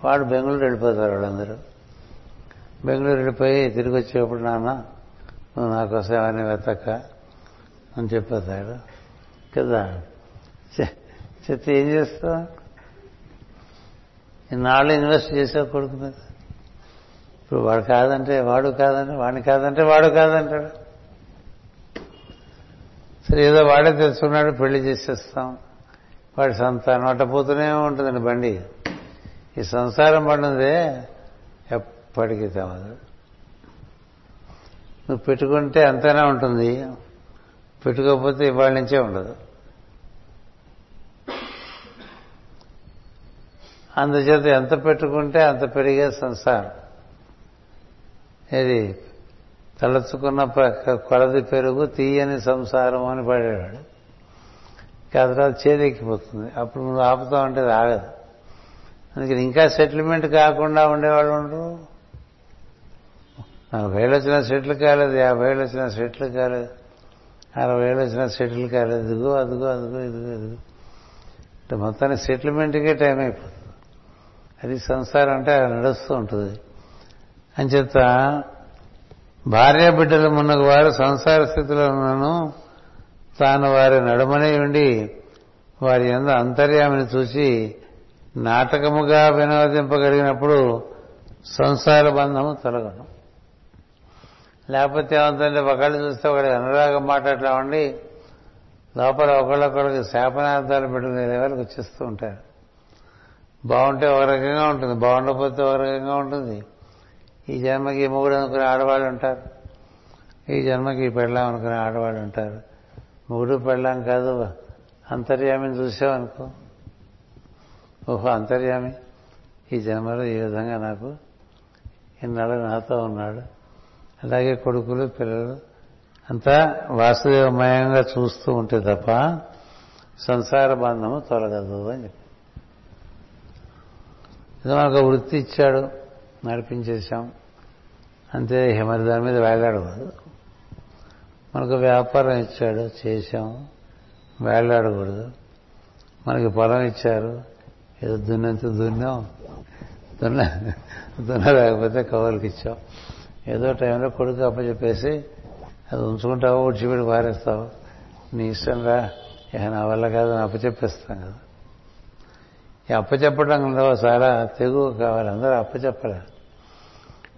వాడు బెంగళూరు వెళ్ళిపోతారు వాళ్ళందరూ. బెంగళూరు వెళ్ళిపోయి తిరిగి వచ్చేప్పుడు నాన్న నువ్వు నా కోసం ఏమైనా వెతక్క అని చెప్పేస్తాడు కదా? చెప్తే ఏం చేస్తావు? ఇన్నాళ్ళు ఇన్వెస్ట్ చేసావు కొడుకు మీద. ఇప్పుడు వాడు కాదంటే వాడు కాదంటే వాడిని కాదంటే వాడు కాదంటాడు. సరే ఏదో వాడే తెలుసుకున్నాడు పెళ్ళి చేసేస్తాం. వాడి సంతానం అట్టపోతూనే ఉంటుందండి బండి. ఈ సంసారం పడినదే ఎప్పటికీ తెమదు నువ్వు పెట్టుకుంటే అంతైనా ఉంటుంది. పెట్టుకోకపోతే ఇవాళ నుంచే ఉండదు. అందుచేత ఎంత పెట్టుకుంటే అంత పెరిగే సంసారం. ఇది తలచుకున్న కొలది పెరుగు తీయని సంసారం అని పడేవాడు. ఆ తర్వాత చేదెక్కిపోతుంది. అప్పుడు నువ్వు ఆపుతావు అంటే ఆగదు. అందుకని ఇంకా సెటిల్మెంట్ కాకుండా ఉండేవాళ్ళు ఉండరు. నలభై ఏళ్ళు వచ్చిన సెటిల్ కాలేదు యాభై ఏళ్ళు వచ్చిన సెటిల్ కాలేదు అరవై ఏళ్ళు వచ్చిన సెటిల్ కాలేదు ఇదిగో అదిగో అదిగో ఇదిగో ఇదిగో. అంటే మొత్తానికి సెటిల్మెంట్కే టైం అయిపోతుంది. అది సంసారం అంటే అలా నడుస్తూ ఉంటుంది. అంచేత భార్య బిడ్డలు మున్నగు వారు సంసార స్థితిలో ఉన్నాను తాను వారి నడుమనే ఉండి వారి ఎందు అంతర్యామిని చూసి నాటకముగా వినోదింపగలిగినప్పుడు సంసార బంధము తొలగను. లేకపోతే ఏమవుతుందంటే ఒకళ్ళు చూస్తే ఒకటి అనురాగం మాట అట్లా ఉండి లోపల ఒకళ్ళొకళ్ళకి శాపనార్థాలు పెట్టుకునే లెవెల్కి వచ్చేస్తూ ఉంటారు. బాగుంటే ఒక రకంగా ఉంటుంది బాగుండకపోతే ఒక రకంగా ఉంటుంది. ఈ జన్మకి మొగుడు అనుకునే ఆడవాళ్ళు ఉంటారు. ఈ జన్మకి పెళ్ళాం అనుకునే ఆడవాళ్ళు ఉంటారు. మొగుడు పెళ్ళాం కాదు అంతర్యామిని చూసామనుకో ఓహో అంతర్యామి. ఈ జన్మలో ఈ విధంగా నాకు ఇన్నాళ్ళు నాతో ఉన్నాడు. అలాగే కొడుకులు పిల్లలు అంతా వాసుదేవమయంగా చూస్తూ ఉంటే తప్ప సంసార బంధము తొలగదు అని చెప్పి. ఇది మనకు వృత్తి ఇచ్చాడు నడిపించేశాం. అంతే మరి దాని మీద వేలాడకూడదు. మనకు వ్యాపారం ఇచ్చాడు చేశాం. వేలాడకూడదు. మనకి పొలం ఇచ్చారు. ఏదో దున్నంత దున్నాం. దున్న దున్నలేకపోతే కవర్కి ఇచ్చాం. ఏదో టైంలో కొడుకు అప్పచెప్పేసి అది ఉంచుకుంటావో ఉడిచిపెట్టి పారేస్తావు నీ ఇష్టం రా. ఇక నా వల్ల కాదు అప్పచెప్పేస్తాం కదా. ఈ అప్పచెప్పడంలో చాలా తెగువ కావాలి. అందరూ అప్పచెప్పలే.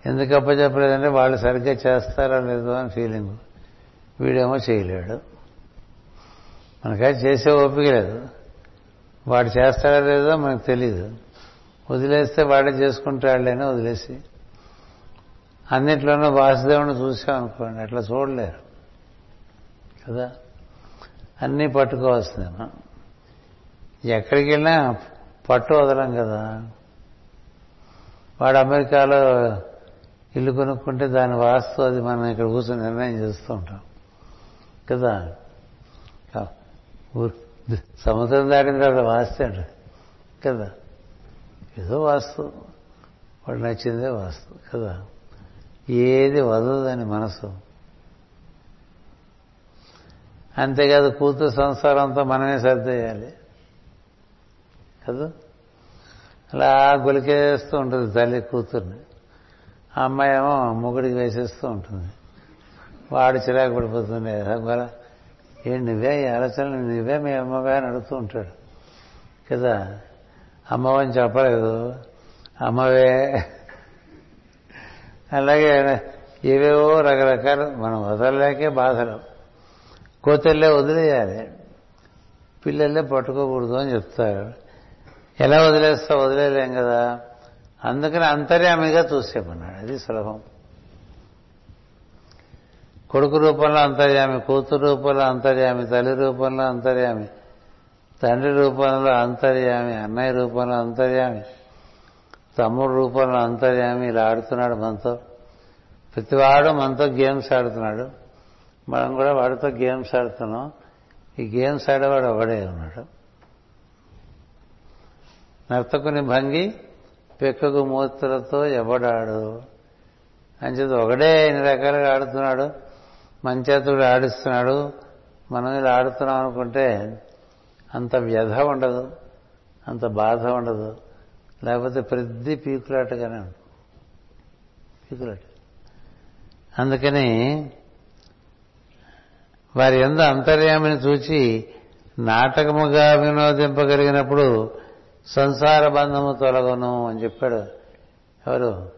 ఎందుకు అప్పచెప్పలేదంటే వాళ్ళు సరిగ్గా చేస్తారో లేదో అని ఫీలింగ్ వీడేమో చేయలేడు. మనకైతే చేసే ఓపిక లేదు. వాడు చేస్తాడో లేదో మనకు తెలియదు వదిలేస్తే వాడే చేసుకుంటాడులేని వదిలేసి అన్నిట్లోనూ వాసుదేవుని చూసాం అనుకోండి అట్లా చూడలేరు. కదా? అన్నీ పట్టుకోవాల్సిందే. మనం ఎక్కడికి వెళ్ళినా పట్టు వదలం కదా? వాడు అమెరికాలో ఇల్లు కొనుక్కుంటే దాని వాస్తు అది మనం ఇక్కడ కూర్చొని నిర్ణయం చేస్తూ ఉంటాం. కదా? సముద్రం దాటిన తర్వాత వాస్తు అండి కదా? ఏదో వాస్తు. వాడు నచ్చిందే వాస్తు. కదా? ఏది వదలదని మనసు. అంతేకాదు కూతురు సంసారంతో మనమే సర్దేయాలి కదా? అలా గొలికేస్తూ ఉంటుంది తల్లి కూతుర్ని. ఆ అమ్మాయి ఏమో మొగుడికి వేసేస్తూ ఉంటుంది. వాడు చిరాకు పడిపోతుంది. గొల ఏ నువ్వే ఈ ఆలోచన నువ్వే మీ అమ్మవే అని అడుగుతూ ఉంటాడు. కదా? అమ్మవని చెప్పలేదు. అమ్మవే అలాగే ఏవేవో రకరకాలు మనం వదలలేకే బాధలు. కోతల్లే వదిలేయాలి. పిల్లలే పట్టుకోకూడదు అని చెప్తారు. ఎలా వదిలేస్తా వదిలేలేం కదా. అందుకని అంతర్యామిగా చూసేమన్నాడు. అది సులభం. కొడుకు రూపంలో అంతర్యామి కూతురు రూపంలో అంతర్యామి తల్లి రూపంలో అంతర్యామి తండ్రి రూపంలో అంతర్యామి అన్నయ్య రూపంలో అంతర్యామి. తమ్ముడు రూపంలో అంతర్యామి ఇలా ఆడుతున్నాడు మనతో. ప్రతివాడు మనతో గేమ్స్ ఆడుతున్నాడు. మనం కూడా వాడితో గేమ్స్ ఆడుతున్నాం. ఈ గేమ్స్ ఆడేవాడు ఒకడే ఉన్నాడు. నర్తకుని భంగి పెక్కకు మూర్తులతో ఎవడాడు? అంచేత ఒకడే ఎన్ని రకాలుగా ఆడుతున్నాడు. మంచేతుడు ఆడిస్తున్నాడు. మనం ఇలా ఆడుతున్నాం అనుకుంటే అంత వ్యధ ఉండదు. అంత బాధ ఉండదు. లేకపోతే ప్రతి పీకులాటగానే ఉంటుంది. పీకులాట. అందుకని వారి ఎందు అంతర్యామిని చూచి నాటకముగా వినోదింపగలిగినప్పుడు సంసార బంధము తొలగను అని చెప్పాడు. ఎవరు?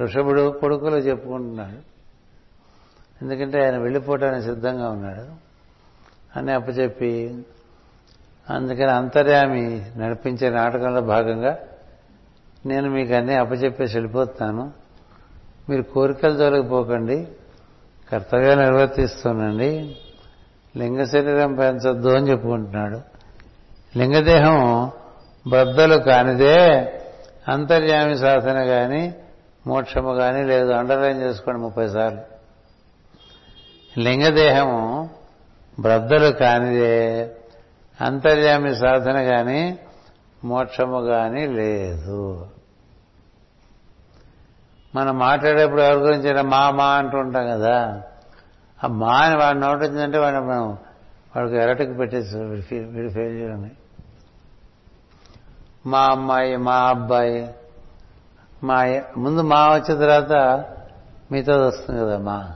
ఋషభుడు కొడుకులు చెప్పుకుంటున్నాడు. ఎందుకంటే ఆయన వెళ్ళిపోవటానికి సిద్ధంగా ఉన్నాడు. అని అప్పచెప్పి అందుకని అంతర్యామి నడిపించే నాటకంలో భాగంగా నేను మీకు అన్నీ అప్పచెప్పేసి వెళ్ళిపోతున్నాను మీరు కోరికలు తొలగిపోకండి కర్తవ్యం నిర్వర్తిస్తుండండి లింగ శరీరం పెంచొద్దు అని చెప్పుకుంటున్నాడు. లింగదేహం బద్దలు కానిదే అంతర్యామి సాధన కానీ మోక్షము కానీ లేదు. అండర్లైన్ చేసుకోండి ముప్పై సార్లు. లింగదేహము బ్రద్దలు కానిదే అంతర్యామి సాధన కానీ మోక్షము కానీ లేదు. మనం మాట్లాడేప్పుడు ఎవరి గురించి మా మా అంటూ ఉంటాం కదా. ఆ మా అని వాడిని నోటి వాడిని మనం వాడికి ఎరటికి పెట్టేసి వీడి ఫెయిల్ చేయడం మా అమ్మాయి మా అబ్బాయి మా ముందు మా వచ్చిన తర్వాత మీతో వస్తుంది కదా మా.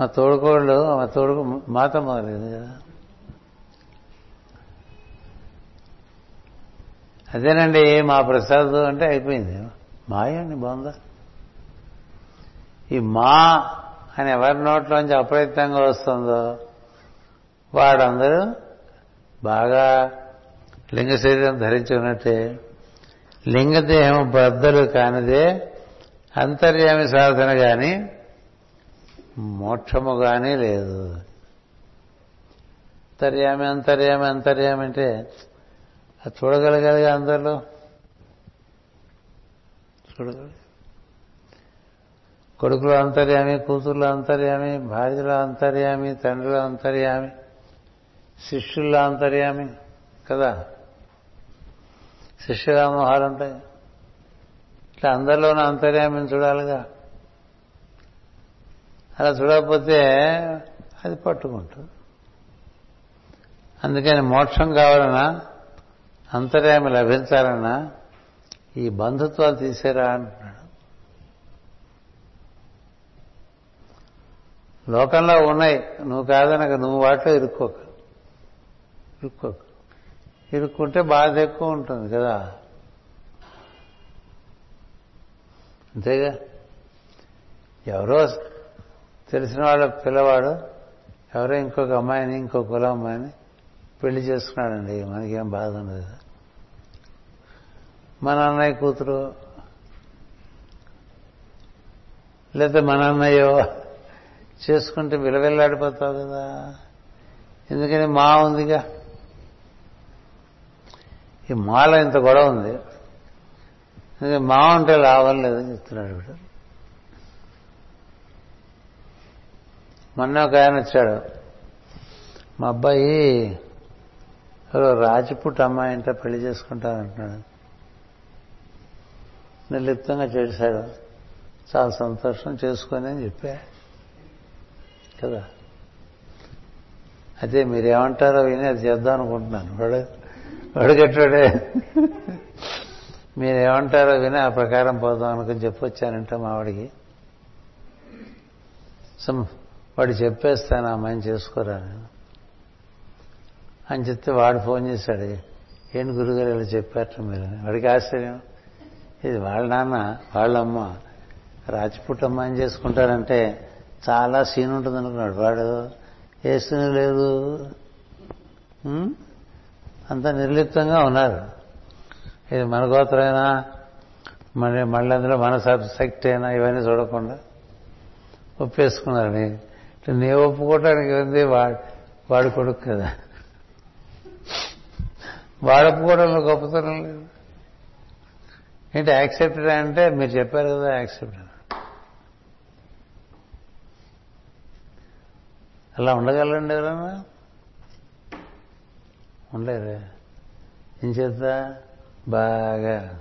మా తోడుకోళ్ళు మా తోడుకు మాతో మొదలైంది కదా. అదేనండి మా ప్రసాద్ అంటే అయిపోయింది. మాయండి బాగుందా? ఈ మా అని ఎవరి నోట్లోంచి అప్రయత్నంగా వస్తుందో వాడందరూ బాగా లింగ శరీరం ధరించి ఉన్నట్టే. లింగదేహం బద్దలు కానిదే అంతర్యామి సాధన కానీ మోక్షముగానే లేదు. అంతర్యామి అంతర్యామి అంతర్యామి అంటే అది చూడగలగాలిగా అందరిలో? చూడగలి కొడుకులు అంతర్యామి కూతుర్లు అంతర్యామి భార్యల అంతర్యామి తండ్రుల అంతర్యామి శిష్యుల అంతర్యామి కదా? శిష్యరామోహాలు ఉంటాయి ఇట్లా అందరిలోనూ అంతర్యామిని చూడాలిగా. అలా చూడకపోతే అది పట్టుకుంటుంది. అందుకని మోక్షం కావాలన్నా అంతర్యామి లభించాలన్నా ఈ బంధుత్వాలు తీసేరా అంటున్నాడు. లోకంలో ఉన్నాయి. నువ్వు కాదనక నువ్వు వాటిలో ఇరుక్కోక. ఇరుక్కోక. ఇరుక్కుంటే బాధ ఎక్కువ ఉంటుంది కదా. అంతేగా? ఎవరో తెలిసిన వాళ్ళ పిల్లవాడు ఎవరో ఇంకొక అమ్మాయిని ఇంకో కులం అమ్మాయిని పెళ్ళి చేసుకున్నాడండి. మనకేం బాధ ఉండదు. మన అన్నయ్య కూతురు లేదా మన అన్నయ్యో చేసుకుంటే విలవిల్లాడిపోతావు కదా. ఎందుకని మా ఉందిగా? ఈ మాలో ఇంత గొడవ ఉంది. మా ఉంటే లాభం లేదని చెప్తున్నాడు ఇప్పుడు మొన్న ఒక ఆయన వచ్చాడు. మా అబ్బాయి రాజపుట్ అమ్మాయి అంటే పెళ్ళి చేసుకుంటానంటున్నాడు. నిర్లిప్తంగా చేశాడు. చాలా సంతోషం చేసుకొని అని చెప్పా. కదా. అదే మీరేమంటారో విని అది చేద్దాం అనుకుంటున్నాను. వాడు వాడుగట్టాడే మీరేమంటారో విని ఆ ప్రకారం పోదాం అనుకుని చెప్పొచ్చానంటే మావాడికి సో వాడు చెప్పేస్తాను అమ్మాయిని చేసుకోరా? నేను అని చెప్తే వాడు ఫోన్ చేశాడు ఏంటి గురుగారు ఇలా చెప్పారు మీరు? వాడికి ఆశ్చర్యం. ఇది వాళ్ళ నాన్న వాళ్ళమ్మ రాజపుట్ అమ్మాయిని చేసుకుంటారంటే చాలా సీన్ ఉంటుంది అనుకున్నాడు. వాడు వేస్తూనే లేదు. అంత నిర్లిప్తంగా ఉన్నారు. ఇది మన గోత్రమైనా? మళ్ళీ మళ్ళీ అందులో మన సబ్సెక్ట్ అయినా ఇవన్నీ చూడకుండా ఒప్పేసుకున్నారు నీ ఒప్పుకోవటానికి ఉంది వాడు కొడుకు కదా. వాడు ఒప్పుకోవడంలో గొప్పతనం లేదు. ఏంటి యాక్సెప్టెడ్ అంటే మీరు చెప్పారు కదా యాక్సెప్టెడ్. అలా ఉండగలండి ఎవరన్నా? ఉండలేరు ఏం చేద్దా బాగా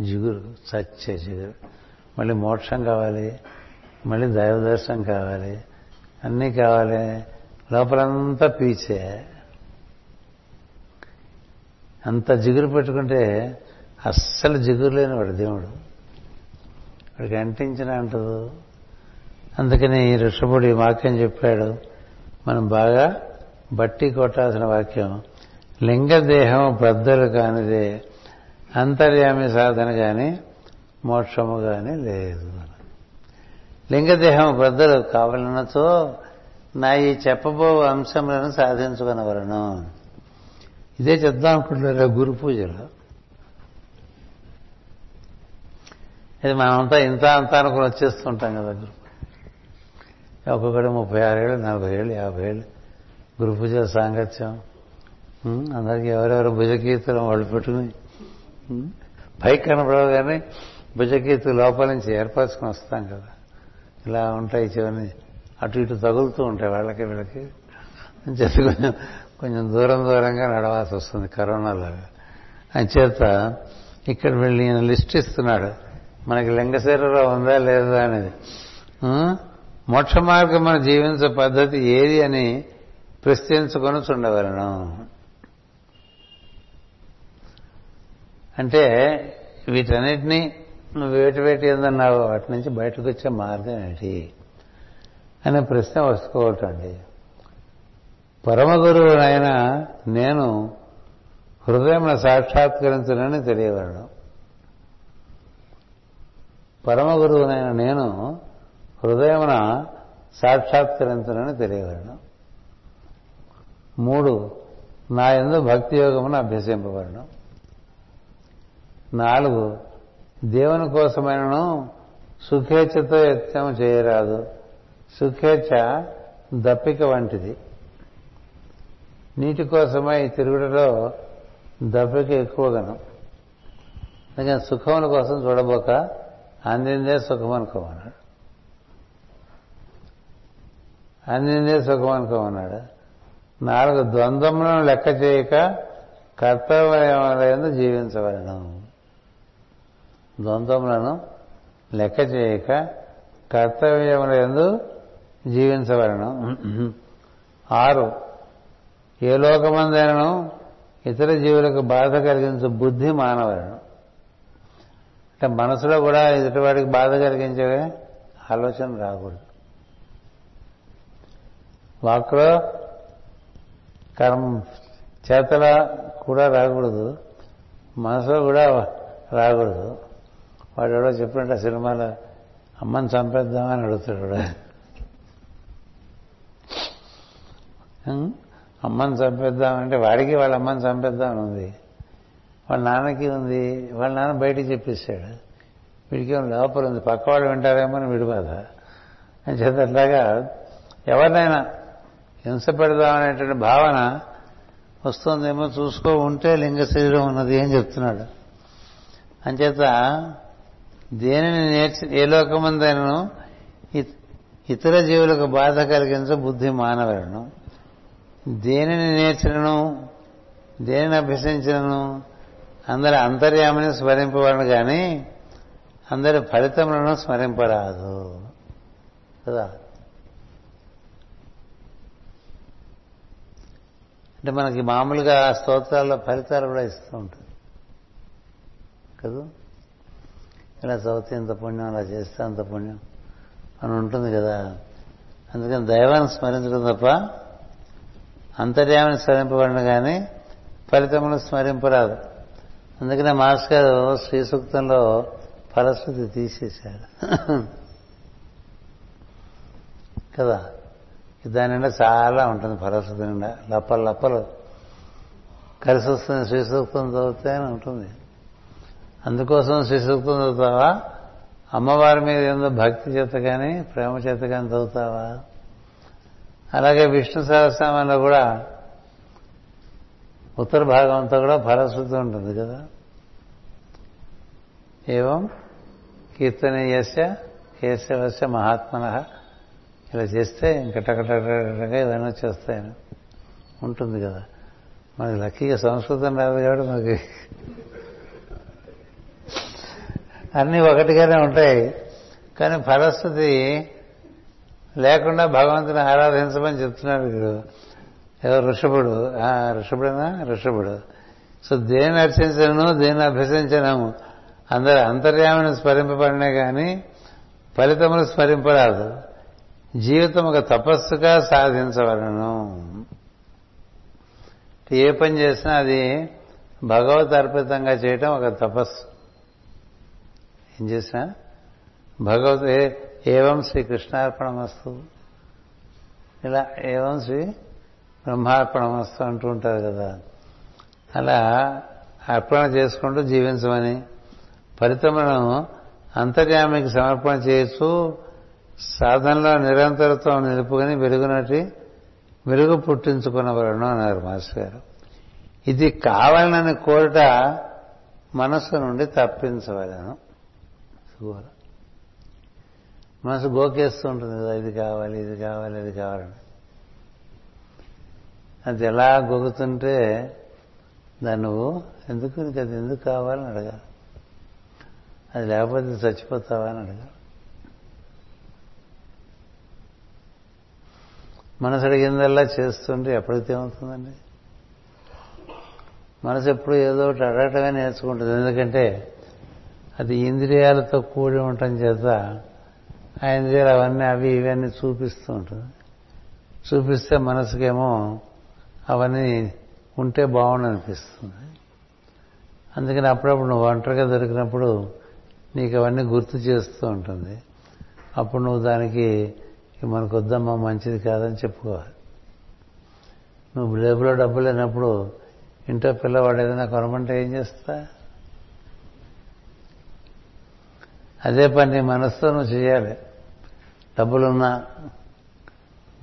జిగురు సచ్చే జిగురు. మళ్ళీ మోక్షం కావాలి. మళ్ళీ దైవ దర్శనం కావాలి. అన్నీ కావాలి. లోపలంతా పీచే. అంత జిగురు పెట్టుకుంటే అస్సలు జిగురు లేని వాడు దేవుడు. వాడికి అంటించిన అంటదు. అందుకని ఋషభుడు ఈ వాక్యం చెప్పాడు. మనం బాగా బట్టి కొట్టాల్సిన వాక్యం. లింగదేహం పెద్దలు కానిదే అంతర్యామి సాధన కానీ మోక్షము కానీ లేదు. లింగదేహం పెద్దలు కావాలన్నతో నా ఈ చెప్పబో అంశములను సాధించుకునవలను. ఇదే చెప్దాం అనుకుంటున్నారు గురు పూజలో? ఇది మనమంతా ఇంత అంత అనుకుని వచ్చేస్తుంటాం కదా గురు ఒక్కొక్కటి ముప్పై ఆరేళ్ళు నలభై ఏళ్ళు యాభై ఏళ్ళు గురు పూజ సాంగత్యం. అందరికీ ఎవరెవరు భుజకీర్తులు వాళ్ళు పెట్టుకుని పైకి కనపడవు కానీ భుజకీర్తి లోపల నుంచి ఏర్పరచుకుని వస్తాం కదా. ఇలా ఉంటాయి చివరిని. అటు ఇటు తగులుతూ ఉంటాయి వాళ్ళకి వీళ్ళకి. చేత కొంచెం కొంచెం దూరం దూరంగా నడవాల్సి వస్తుంది కరోనాలాగా అంచేత ఇక్కడ వీళ్ళు ఈయన లిస్ట్ ఇస్తున్నాడు. మనకి లింగశరీరం ఉందా లేదా అనేది. మోక్ష మార్గం మన జీవించే పద్ధతి ఏది అని ప్రశ్నించుకొని చూడవలను అంటే వీటన్నిటినీ నువ్వు వేటి వేటి ఏందన్నావు వాటి నుంచి బయటకు వచ్చే మార్గం ఏంటి? అనే ప్రశ్న వసుకోవటండి పరమ గురువు ఆయన నేను హృదయం సాక్షాత్కరించనని తెలియవలను పరమ గురువునైన నేను హృదయమున సాక్షాత్కరించనని తెలియవలను మూడు నా ఎందు భక్తి యోగమును అభ్యసింపబడడం నాలుగు దేవుని కోసమైనను సుఖేచ్ఛతో యత్నం చేయరాదు. సుఖేచ్ఛ దప్పిక వంటిది. నీటి కోసమై తిరుగుడులో దప్పిక ఎక్కువగాను. అందుకని సుఖముల కోసం చూడబోక అందిందే సుఖం అనుకోమన్నాడు అందిందే సుఖం అనుకోమన్నాడు నాలుగు ద్వంద్వములను లెక్క చేయక కర్తవ్యం జీవించవలను. ద్వంద్వములను లెక్క చేయక కర్తవ్యముల ఎందు జీవించవలను. ఆరు. ఏ లోకమందైనను ఇతర జీవులకు బాధ కలిగించు బుద్ధి మానవలను. అంటే మనసులో కూడా ఎదుటివాడికి బాధ కలిగించే ఆలోచన రాకూడదు. వాక్లో కర్మ చేతల కూడా రాకూడదు. మనసులో కూడా రాకూడదు. వాడు ఎవడో చెప్పినట్టు ఆ సినిమాలో అమ్మని చంపేద్దామని అడుగుతాడు కూడా అమ్మని చంపేద్దామంటే వాడికి వాళ్ళ అమ్మని చంపేద్దామని ఉంది. వాళ్ళ నాన్నకి ఉంది. వాళ్ళ నాన్న బయటికి చెప్పేశాడు. వీడికి లోపల ఉంది. పక్క వాళ్ళు వింటారేమో అని వీడి బాధ. అని చేత అట్లాగా ఎవరినైనా హింస పెడదామనేటువంటి భావన వస్తుందేమో చూసుకో ఉంటే లింగ శరీరం ఉన్నది అని చెప్తున్నాడు. అంచేత దేనిని నేర్చి ఏ లోకమందైనను ఇతర జీవులకు బాధ కలిగించ బుద్ధి మానవలను. దేనిని నేర్చినను దేనిని అభ్యసించినను అందరి అంతర్యామని స్మరింపబడను కానీ అందరి ఫలితములను స్మరింపరాదు. కదా? అంటే మనకి మామూలుగా స్తోత్రాల్లో ఫలితాలు కూడా ఇస్తూ ఉంటుంది కదా? ఇలా చదివితే ఇంత పుణ్యం అలా చేస్తే అంత పుణ్యం అని ఉంటుంది కదా. అందుకని దైవాన్ని స్మరించడం తప్ప అంతర్యామిని స్మరింపబడిన కానీ ఫలితములు స్మరింపరాదు. అందుకనే మాస్ గారు శ్రీ సూక్తంలో ఫలశ్రుతి తీసేశారు. కదా? దాని నిండా చాలా ఉంటుంది ఫలశ్రుతి నిండా. లప్పలు లప్పలు. కలిసి వస్తుంది శ్రీ సూక్తం చదివితే అని ఉంటుంది. అందుకోసం శ్రీ సూక్తం చదువుతావా అమ్మవారి మీద ఏందో భక్తి చేత కానీ ప్రేమ చేత కానీ చదువుతావా అలాగే విష్ణు సహస్రామంలో కూడా ఉత్తర భాగం అంతా కూడా ఫలశ్రుతి ఉంటుంది కదా? ఏవం? కీర్తనీయస్య కేశవస్య మహాత్మన. ఇలా చేస్తే ఇంకటకటకటగా ఇవన్నీ వచ్చేస్తాయని. ఉంటుంది కదా? మనకి లక్కీగా సంస్కృతం రాదు కాబట్టి మనకి అన్నీ ఒకటిగానే ఉంటాయి. కానీ పరిస్థితి లేకుండా భగవంతుని ఆరాధించమని చెప్తున్నాడు వీడు. ఎవరు ఋషభుడు. ఆ, ఋషభుడేనా? ఋషభుడు. సో దేని అర్చించను దేన్ని అభ్యసించను అందరు అంతర్యామిని స్మరింపబడినే కానీ ఫలితములు స్మరింపరాదు. జీవితం ఒక తపస్సుగా సాధించవలను. ఏ పని చేసినా అది భగవత్ అర్పితంగా చేయటం ఒక తపస్సు. ఏం చేసినా భగవత్ ఏ- ఏవం శ్రీ కృష్ణార్పణమస్తు. ఇలా ఏవం శ్రీ బ్రహ్మార్పణమస్తు అంటూ ఉంటారు కదా. అలా అర్పణ చేసుకుంటూ జీవించమని. ఫలితములను అంతర్యామికి సమర్పణ చేయొచ్చు సాధనలో నిరంతరత్వం నిలుపుకొని వెలుగునటి వెలుగు పుట్టించుకున్నవలను అన్నారు మాస్టర్ గారు. ఇది కావాలని కోరిట మనస్సు నుండి తప్పించవలను. సుగోల మనసు గోకేస్తూ ఉంటుంది కదా ఇది కావాలి ఇది కావాలి ఇది కావాలని. అది ఎలా గోగుతుంటే దాన్ని నువ్వు ఎందుకు నీకు అది ఎందుకు కావాలని అడగాలి. అది లేకపోతే చచ్చిపోతావా అని అడగాలి. మనసు అడిగిందల్లా చేస్తుంటే ఎప్పటికీ ఏమవుతుందండి? మనసు ఎప్పుడు ఏదో ఒకటి అడగటమే నేర్చుకుంటుంది. ఎందుకంటే అది ఇంద్రియాలతో కూడి ఉండటం చేత ఆ ఇంద్రియాలు అవన్నీ అవి ఇవన్నీ చూపిస్తూ ఉంటుంది చూపిస్తే మనసుకేమో అవన్నీ ఉంటే బాగుండు అనిపిస్తుంది. అందుకని అప్పుడప్పుడు నువ్వు ఒంటరిగా దొరికినప్పుడు నీకు అవన్నీ గుర్తు చేస్తూ ఉంటుంది. అప్పుడు నువ్వు దానికి మనకు వద్దమ్మా మంచిది కాదని చెప్పుకోవాలి. నువ్వు లేబులో డబ్బు లేనప్పుడు ఇంట్లో పిల్లవాడు ఏదైనా కొనమంటే ఏం చేస్తా? అదే పని నీ మనసుతో నువ్వు చేయాలి. డబ్బులున్నా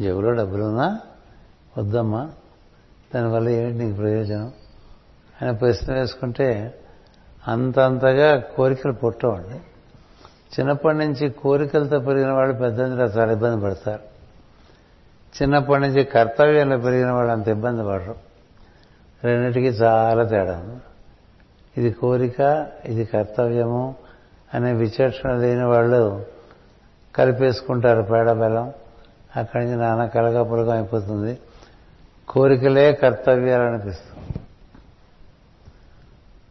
జేబులో డబ్బులున్నా వద్దమ్మా. దానివల్ల ఏమిటి నీకు ప్రయోజనం? అని ప్రశ్న వేసుకుంటే అంతంతగా కోరికలు పుట్టవండి. చిన్నప్పటి నుంచి కోరికలతో పెరిగిన వాళ్ళు పెద్ద చాలా ఇబ్బంది పడతారు. చిన్నప్పటి నుంచి కర్తవ్యంలో పెరిగిన వాళ్ళు అంత ఇబ్బంది పడరు. రెండింటికి చాలా తేడా ఇది కోరిక ఇది కర్తవ్యము అనే విచక్షణ లేని వాళ్ళు కలిపేసుకుంటారు పేడ బెల్లం అక్కడి నుంచి నాన్న కలగపులగం అయిపోతుంది. కోరికలే కర్తవ్యాలు అనిపిస్తుంది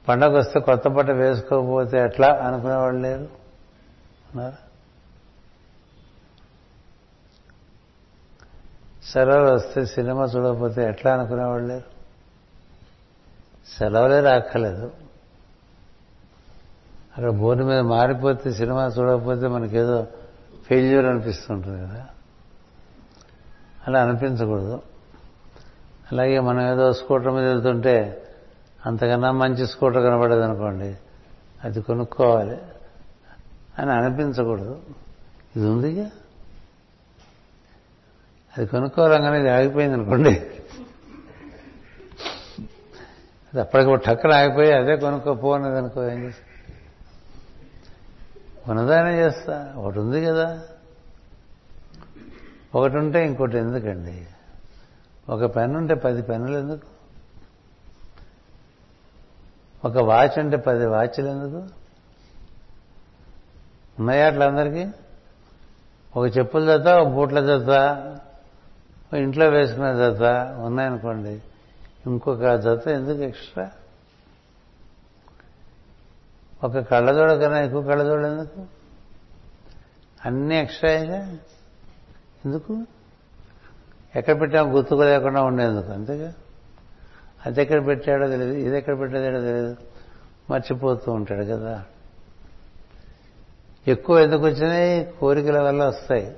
పండగ వస్తే కొత్త బట్ట వేసుకోకపోతే ఎట్లా అనుకునేవాళ్ళు లేరు? సెలవులు వస్తే సినిమా చూడకపోతే ఎట్లా అనుకునేవాళ్ళు లేరు? సెలవులే రాక్కర్లేదు. అక్కడ బోర్డు మీద మారిపోతే సినిమా చూడకపోతే మనకేదో ఫెయిల్యూర్ అనిపిస్తుంటుంది కదా. అలా అనిపించకూడదు. అలాగే మనం ఏదో స్కూటర్ మీద వెళ్తుంటే అంతకన్నా మంచి స్కూటర్ కనబడేది అనుకోండి అది కొనుక్కోవాలి అని అనిపించకూడదు. ఇది ఉందిగా అది కొనుక్కోవాలంగానే ఇది ఆగిపోయింది అనుకోండి అది అప్పటికి టక్కన ఆగిపోయి అదే కొనుక్కోపోనది అనుకో ఏం చేసి ఉన్నదానే చేస్తా. ఒకటి ఉంది కదా. ఒకటి ఉంటే ఇంకోటి ఎందుకండి? ఒక పెన్ ఉంటే పది పెన్నులు ఎందుకు? ఒక వాచ్ ఉంటే పది వాచ్లు ఎందుకు? ఉన్నాయా అట్లా అందరికీ ఒక చెప్పుల జత ఒక బూట్ల జత ఇంట్లో వేసుకునే జత ఉన్నాయనుకోండి. ఇంకొక జత ఎందుకు ఎక్స్ట్రా? ఒక కళ్ళజోడ కన్నా ఎక్కువ కళ్ళజోడ ఎందుకు అన్ని ఎక్స్ట్రాయిగా ఎందుకు? ఎక్కడ పెట్టామో గుర్తుకు లేకుండా ఉండేందుకు అంతేగా? అది ఎక్కడ పెట్టాడో తెలియదు ఇది ఎక్కడ పెట్టాడో తెలియదు మర్చిపోతూ ఉంటాడు కదా. ఎక్కువ ఎందుకు వచ్చినాయి? కోరికల వల్ల వస్తాయి.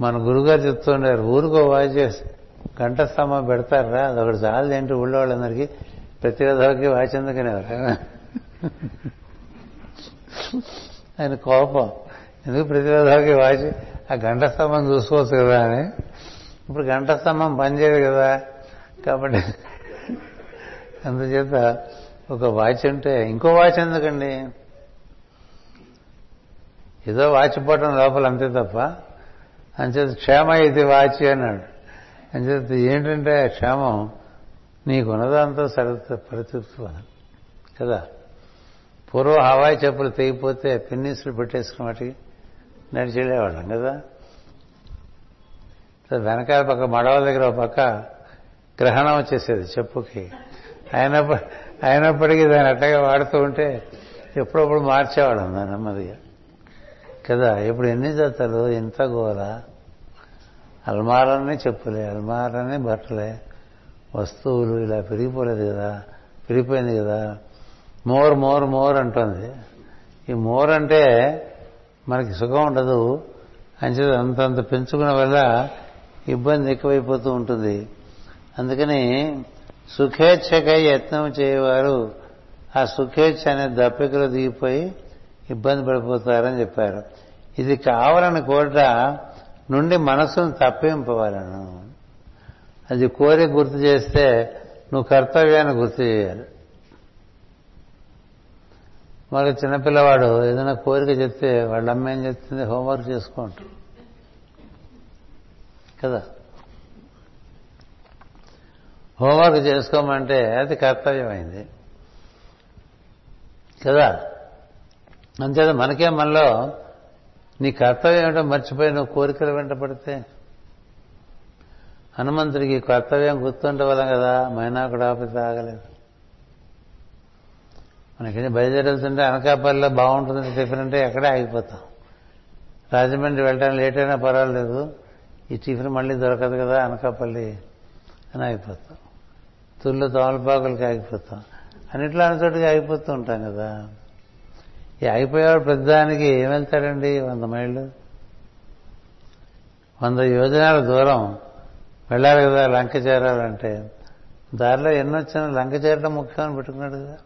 మన గురుగారు చెప్తుండారు ఊరికో వాయిస్ గంట స్తంభం పెడతారా? అదొకటి చాలు ఏంటి ఊళ్ళో వాళ్ళందరికీ? ప్రతి విధాలకి వాచ్ ఆయన కోపం. ఎందుకు ప్రతి విధాలకి వాచ్ ఆ గంట స్తంభం చూసుకోవచ్చు కదా అని. ఇప్పుడు గంట స్తంభం పనిచేయదు కదా. కాబట్టి అందుచేత ఒక వాచ్ ఉంటే ఇంకో వాచ్ ఎందుకండి? ఏదో వాచ్ పోవటం లోపల అంతే తప్ప. అంచేత క్షేమ ఇది వాచి అన్నాడు. అంచేత ఏంటంటే ఆ క్షేమం నీకున్నదంతా సరి పరితృప్తి కదా? పూర్వం హవాయి చెప్పులు తెగిపోతే పిన్నీసులు పెట్టేసుకున్న వాటికి నడిచెళ్ళేవాళ్ళం కదా? వెనకాల పక్క మడవల దగ్గర ఒక పక్క గ్రహణం వచ్చేసేది చెప్పుకి. అయినప్పుడు అయినప్పటికీ దాన్ని అట్టగా వాడుతూ ఉంటే ఎప్పుడప్పుడు మార్చేవాళ్ళం దాన్ని నెమ్మదిగా. కదా? ఇప్పుడు ఎన్ని జతలు? ఇంత గోల? అల్మారాన్ని చెప్పులే అల్మారాన్ని బట్టలే. వస్తువులు ఇలా పెరిగిపోలేదు కదా పెరిగిపోయింది కదా. మోర్ మోర్ మోర్ అంటుంది. ఈ మోర్ అంటే మనకి సుఖం ఉండదు. అంచేది అంతంత పెంచుకున్న వల్ల ఇబ్బంది ఎక్కువైపోతూ ఉంటుంది. అందుకని సుఖేచ్ఛకై యత్నం చేయవారు. ఆ సుఖేచ్ఛ అనే దప్పికలు దిగిపోయి ఇబ్బంది పడిపోతారని చెప్పారు. ఇది కావాలని కోరట నుండి మనసును తప్పింపవాలను. అది కోరి గుర్తు చేస్తే నువ్వు కర్తవ్యాన్ని గుర్తు చేయాలి. మరి చిన్నపిల్లవాడు ఏదైనా కోరిక చెప్తే వాళ్ళ అమ్మ ఏం చెప్తుంది? హోంవర్క్ చేసుకుంటారు కదా? హోంవర్క్ చేసుకోమంటే అది కర్తవ్యమైంది. కదా? అంతేత మనకే మనలో నీ కర్తవ్యం ఏమిటో మర్చిపోయి నువ్వు కోరికలు వెంట పడితే హనుమంతుడికి కర్తవ్యం గుర్తుండవలం కదా మైనాకుడు ఆఫీస్ ఆగలేదు మనకి బయలుదేరుతుంటే అనకాపల్లిలో బాగుంటుంది టిఫిన్ అంటే ఎక్కడే ఆగిపోతాం. రాజమండ్రి వెళ్ళడానికి లేట్ అయినా పర్వాలేదు. ఈ టిఫిన్ మళ్ళీ దొరకదు కదా అనకాపల్లి అని ఆగిపోతాం. తుళ్ళు తోమలపాకులకి ఆగిపోతాం. అన్నిట్లో చోటుకి ఆగిపోతూ ఉంటాం కదా. ఈ ఆగిపోయేవాడు పెద్దదానికి ఏం వెళ్తాడండి? వంద మైళ్ళు? వంద యోజనాల దూరం. వెళ్ళాలి కదా లంక చేరాలంటే. దారిలో ఎన్నొచ్చినా లంక చేరడం ముఖ్యమని పెట్టుకున్నాడు కదా.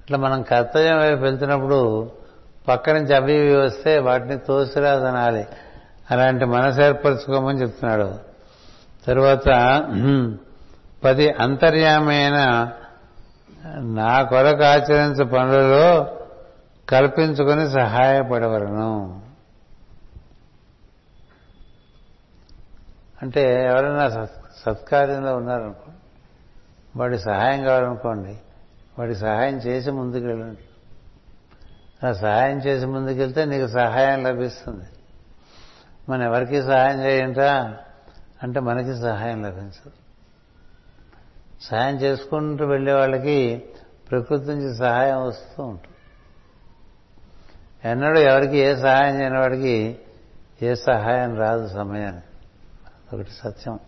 ఇట్లా మనం కర్తవ్యం వైపు వెళ్తున్నప్పుడు పక్క నుంచి అవి ఇవి వస్తే వాటిని తోసిరాదనాలి. అలాంటి మనసు ఏర్పరచుకోమని చెప్తున్నాడు. తరువాత పది అంతర్యామైన నా కొరకు ఆచరించే పనులలో కల్పించుకొని సహాయపడవలను. అంటే ఎవరైనా సత్కార్యంలో ఉన్నారనుకో వాడి సహాయం కావాలనుకోండి వాడి సహాయం చేసి ముందుకు వెళ్ళండి ఆ సహాయం చేసి ముందుకెళ్తే నీకు సహాయం లభిస్తుంది. మనం ఎవరికి సహాయం చేయంటా? అంటే మనకి సహాయం లభించదు. సహాయం చేసుకుంటూ వెళ్ళే వాళ్ళకి ప్రకృతి నుంచి సహాయం వస్తూ ఉంటుంది. ఎన్నడూ ఎవరికి ఏ సహాయం చేయని వాడికి ఏ సహాయం రాదు సమయానికి. ఒకటి సత్యం.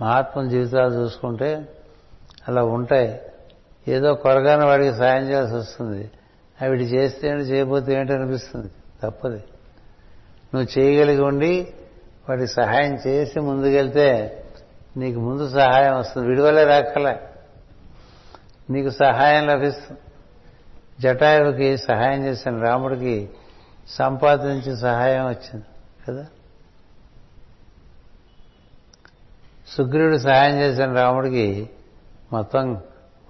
మహాత్ముల జీవితాలు చూసుకుంటే అలా ఉంటాయి. ఏదో కొరగానే వాడికి సాయం చేయాల్సి వస్తుంది. అవిటి చేస్తే ఏంటి చేయబోతే ఏంటి అనిపిస్తుంది. తప్పది. నువ్వు చేయగలిగి ఉండి వాడికి సహాయం చేసి ముందుకెళ్తే నీకు ముందు సహాయం వస్తుంది. విడివలే రాకలే నీకు సహాయం లభిస్తుంది. జటాయువుకి సహాయం చేసిన రాముడికి సంపాదించి సహాయం వచ్చింది. కదా? సుగ్రీవుడు సహాయం చేసిన రాముడికి మొత్తం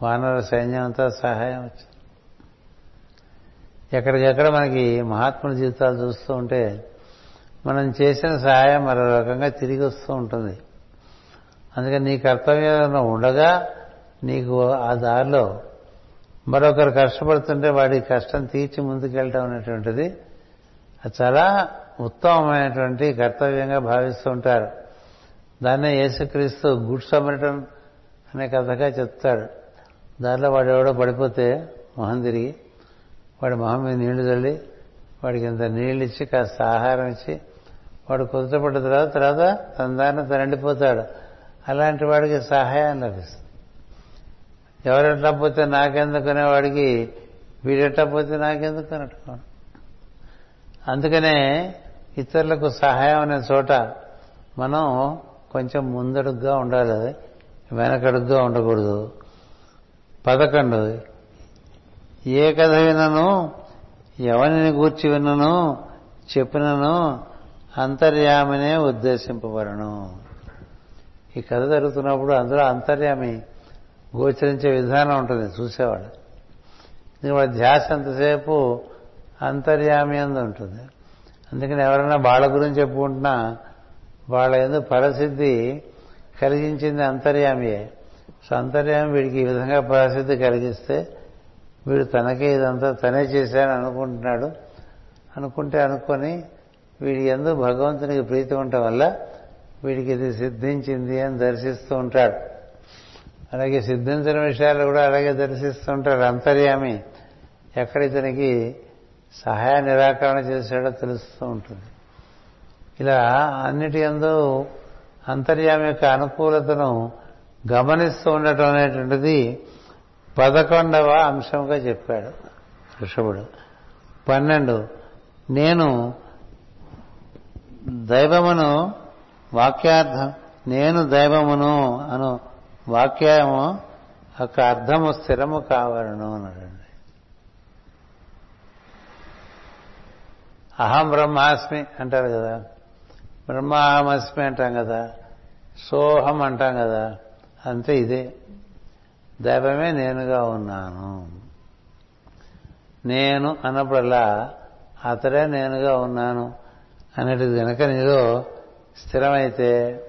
వానర సైన్యం అంతా సహాయం వచ్చింది. ఎక్కడికెక్కడ మనకి మహాత్ముల జీవితాలు చూస్తూ ఉంటే మనం చేసిన సహాయం మరో రకంగా తిరిగి వస్తూ ఉంటుంది. అందుకని నీ కర్తవ్యం ఉండగా నీకు ఆ దారిలో మరొకరు కష్టపడుతుంటే వాడి కష్టం తీర్చి ముందుకెళ్ళటం అనేటువంటిది అది చాలా ఉత్తమమైనటువంటి కర్తవ్యంగా భావిస్తూ ఉంటారు. దాన్నే యేసుక్రీస్తు గుడ్ సమరటన్ అనే కథగా చెప్తాడు. దానిలో వాడు ఎవడో పడిపోతే మొహం తిరిగి వాడి మొహం మీద నీళ్ళు చల్లి వాడికి ఇంత నీళ్ళు ఇచ్చి కాస్త ఆహారం ఇచ్చి వాడు కుదుటపడ్డ తర్వాత తర్వాత తన దారిని తనండిపోతాడు అలాంటి వాడికి సహాయం లభిస్తుంది. ఎవరెట్లా పోతే నాకెందుకునే వాడికి వీడెట్లా పోతే నాకెందుకు అన్నట్టు అందుకనే ఇతరులకు సహాయం అనే చోట మనం కొంచెం ముందడుగ్గా ఉండాలి వెనకడుగ్గా ఉండకూడదు. పదకొండు. ఏ కథ వినను ఎవరిని గూర్చి వినను చెప్పినను? అంతర్యామినే ఉద్దేశింపబడను. ఈ కథ జరుగుతున్నప్పుడు అందులో అంతర్యామి గోచరించే విధానం ఉంటుంది. చూసేవాడు. వాడి ధ్యాస ఎంతసేపు అంతర్యామి అందు ఉంటుంది. అందుకని ఎవరైనా వాళ్ళ గురించి చెప్పుకుంటున్నా వాళ్ళ ఎందుకు పరసిద్ధి కలిగించింది అంతర్యామియే. సో అంతర్యామి వీడికి ఈ విధంగా పరసిద్ధి కలిగిస్తే వీడు తనకే ఇదంతా తనే చేశాను అనుకుంటున్నాడు. అనుకుంటే అనుకొని వీడి ఎందు భగవంతునికి ప్రీతి ఉండటం వల్ల వీడికి ఇది సిద్ధించింది అని దర్శిస్తూ ఉంటాడు. అలాగే సిద్ధించిన విషయాలు కూడా అలాగే దర్శిస్తూ ఉంటాడు అంతర్యామి. ఎక్కడ ఇతనికి సహాయ నిరాకరణ చేశాడో తెలుస్తూ ఉంటుంది. ఇలా అన్నిటి ఎందు అంతర్యామి యొక్క అనుకూలతను గమనిస్తూ ఉండటం అనేటువంటిది పదకొండవ అంశంగా చెప్పాడు ఋషభుడు. పన్నెండు నేను దైవమును వాక్యార్థం నేను దైవమును అను వాక్యము యొక్క అర్థము స్థిరము కావాలను అన్నాడండి. అహం బ్రహ్మాస్మి అంటారు కదా. బ్రహ్మాహమస్మి అంటాం కదా సోహం అంటాం కదా అంతే ఇదే. దైవమే నేనుగా ఉన్నాను. నేను అన్నప్పుడల్లా అతడే నేనుగా ఉన్నాను అనేటిది కనుక నీలో స్థిరమైతే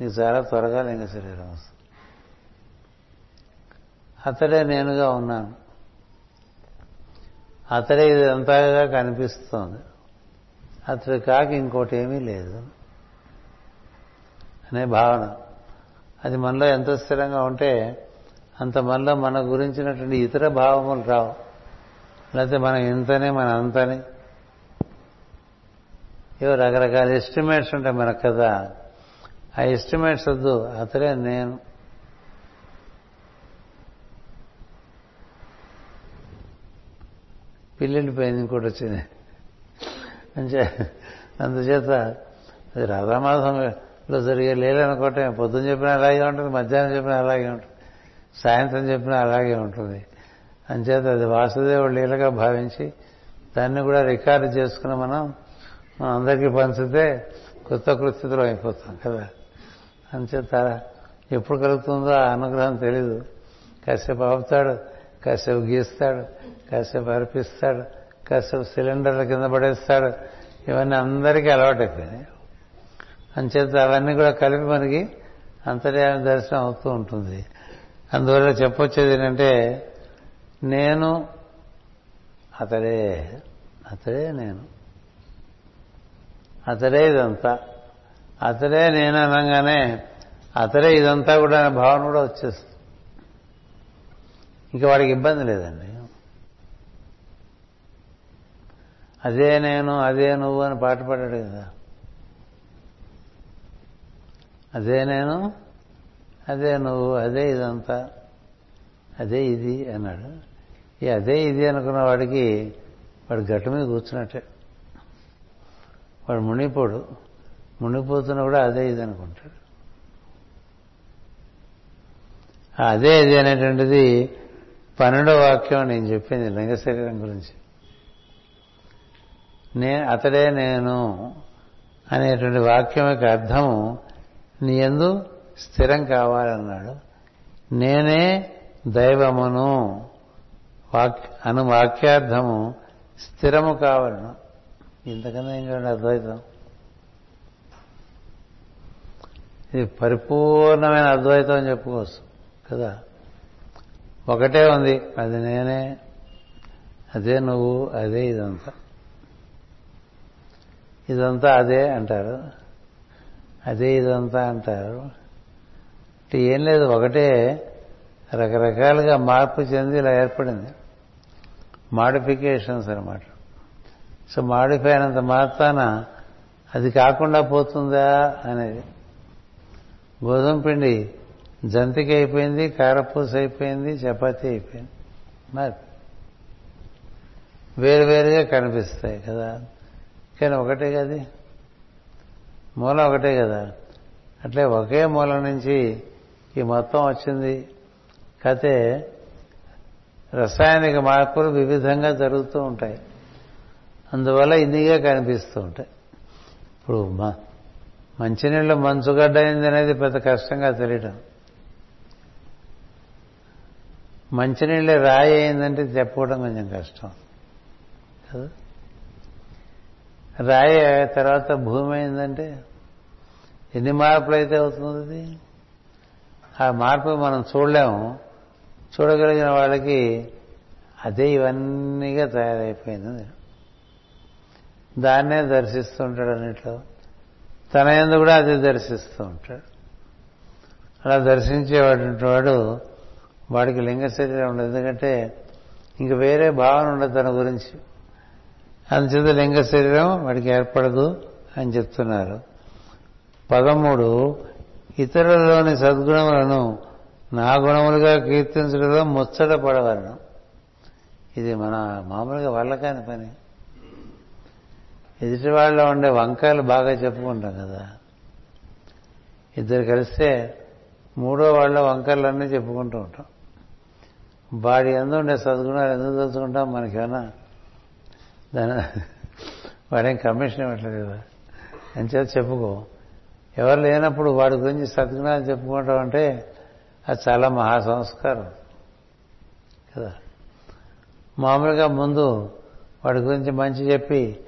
నీకు చాలా త్వరగా లింగ శరీరం వస్తుంది. అతడే నేనుగా ఉన్నాను. అతడే ఇదంతాగా కనిపిస్తోంది. అతడు కాక ఇంకోటి ఏమీ లేదు. అనే భావన. అది మనలో ఎంత స్థిరంగా ఉంటే అంత మనలో మన గురించినటువంటి ఇతర భావములు రావు. లేకపోతే మనం ఇంతనే మన అంతని. ఏవో రకరకాల ఎస్టిమేట్స్ ఉంటాయి మనకు కదా ఆ ఎస్టిమేట్స్ వద్దు అతడే నేను. పిల్లెళ్ళిపోయింది ఇంకోటి వచ్చింది. అంచే అందుచేత అది జరిగే జరిగే లేలనుకోవటం పొద్దున్న చెప్పినా అలాగే ఉంటుంది మధ్యాహ్నం చెప్పినా అలాగే ఉంటుంది సాయంత్రం చెప్పినా అలాగే ఉంటుంది. అంచేత అది వాసుదేవుడు లీలగా భావించి దాన్ని కూడా రికార్డు చేసుకుని మనం మనం అందరికీ పంచితే కొత్త కృత్యతలో అయిపోతాం కదా. అంచేత ఎప్పుడు కలుగుతుందో ఆ అనుగ్రహం తెలీదు. కాసేపు ఆపుతాడు కాసేపు గీస్తాడు కాసేపు అర్పిస్తాడు కాసేపు సిలిండర్ల కింద పడేస్తాడు. ఇవన్నీ అందరికీ అలవాటైపోయినాయి. అంచేత అవన్నీ కూడా కలిపి మనకి అంతర్యామ దర్శనం అవుతూ ఉంటుంది. అందువల్ల చెప్పొచ్చేది ఏంటంటే నేను అతడే అతడే నేను. అతడే ఇదంతా. అతడే నేను అనగానే అతడే ఇదంతా కూడా అనే భావన కూడా వచ్చేస్తుంది. ఇంకా వాడికి ఇబ్బంది లేదండి. అదే నేను అదే నువ్వు అని పాట పాడాడు కదా. అదే నేను అదే నువ్వు అదే ఇదంతా అదే ఇది అన్నాడు. ఈ అదే ఇది అనుకున్న వాడికి వాడు గట్టు మీద కూర్చున్నట్టే. వాడు మునిపోడు మునిపోతున్నా కూడా అదే ఇది అనుకుంటాడు. అదే ఇది అనేటువంటిది పన్నెండో వాక్యం నేను చెప్పింది లింగ శరీరం గురించి. నే అతడే నేను అనేటువంటి వాక్యం యొక్క అర్థము నీ ఎందు స్థిరం కావాలన్నాడు. నేనే దైవమును. వాక్ అను వాక్యార్థము స్థిరము కావాలను. ఇంతకన్నా చూడండి అద్వైతం? ఇది పరిపూర్ణమైన అద్వైతం అని చెప్పుకోవచ్చు కదా? ఒకటే ఉంది అది నేనే అదే నువ్వు అదే ఇదంతా. ఇదంతా అదే అంటారు. అదే ఇదంతా అంటారు. అంటే ఏం లేదు ఒకటే రకరకాలుగా మార్పు చెంది ఇలా ఏర్పడింది. మాడిఫికేషన్స్ అనమాట సో మాడిఫై అయినంత మాత్రాన అది కాకుండా పోతుందా అనేది. గోధుమ పిండి జంతికి అయిపోయింది కారపూస అయిపోయింది చపాతి అయిపోయింది. మరి వేరువేరుగా కనిపిస్తాయి కదా. కానీ ఒకటే కదా? మూలం ఒకటే కదా? అట్లే ఒకే మూలం నుంచి ఈ మొత్తం వచ్చింది. కతే రసాయనిక మార్పులు వివిధంగా జరుగుతూ ఉంటాయి. అందువల్ల ఇన్నిగా కనిపిస్తూ ఉంటాయి. ఇప్పుడు మంచినీళ్ళు మంచుగడ్డ అయింది అనేది పెద్ద కష్టంగా తెలియటం. మంచినీళ్ళే రాయి అయిందంటే చెప్పుకోవడం కొంచెం కష్టం. కదా? రాయి తర్వాత భూమి అయిందంటే ఎన్ని మార్పులు అయితే అవుతుంది అది ఆ మార్పు మనం చూడలేము. చూడగలిగిన వాళ్ళకి అదే ఇవన్నీగా తయారైపోయింది. దాన్నే దర్శిస్తూ ఉంటాడు అన్నిట్లో. తన ఎందు కూడా అది దర్శిస్తూ ఉంటాడు. అలా దర్శించేవాడు వాడు వాడికి లింగ శరీరం ఉండదు. ఎందుకంటే ఇంక వేరే భావన ఉండదు తన గురించి. అందుచేత లింగ శరీరం వాడికి ఏర్పడదు అని చెప్తున్నారు. పదమూడు ఇతరులలోని సద్గుణములను నా గుణములుగా కీర్తించడంలో ముచ్చట పడవలను. ఇది మన మామూలుగా వాళ్ళకాని కాని పని. ఎదుటి వాళ్ళ ఉండే వంకాయలు బాగా చెప్పుకుంటాం కదా. ఇద్దరు కలిస్తే మూడో వాళ్ళ వంకర్లన్నీ చెప్పుకుంటూ ఉంటాం. వాడి ఎందు ఉండే సద్గుణాలు ఎందుకు తెలుసుకుంటాం మనకేమైనా దాని వాడేం కమిషన్ ఇవ్వట్లేదు కదా. అని చేత చెప్పుకో. ఎవరు లేనప్పుడు వాడి గురించి సద్గుణాలు చెప్పుకుంటాం అంటే అది చాలా మహా సంస్కారం కదా. మామూలుగా ముందు వాడి గురించి మంచి చెప్పి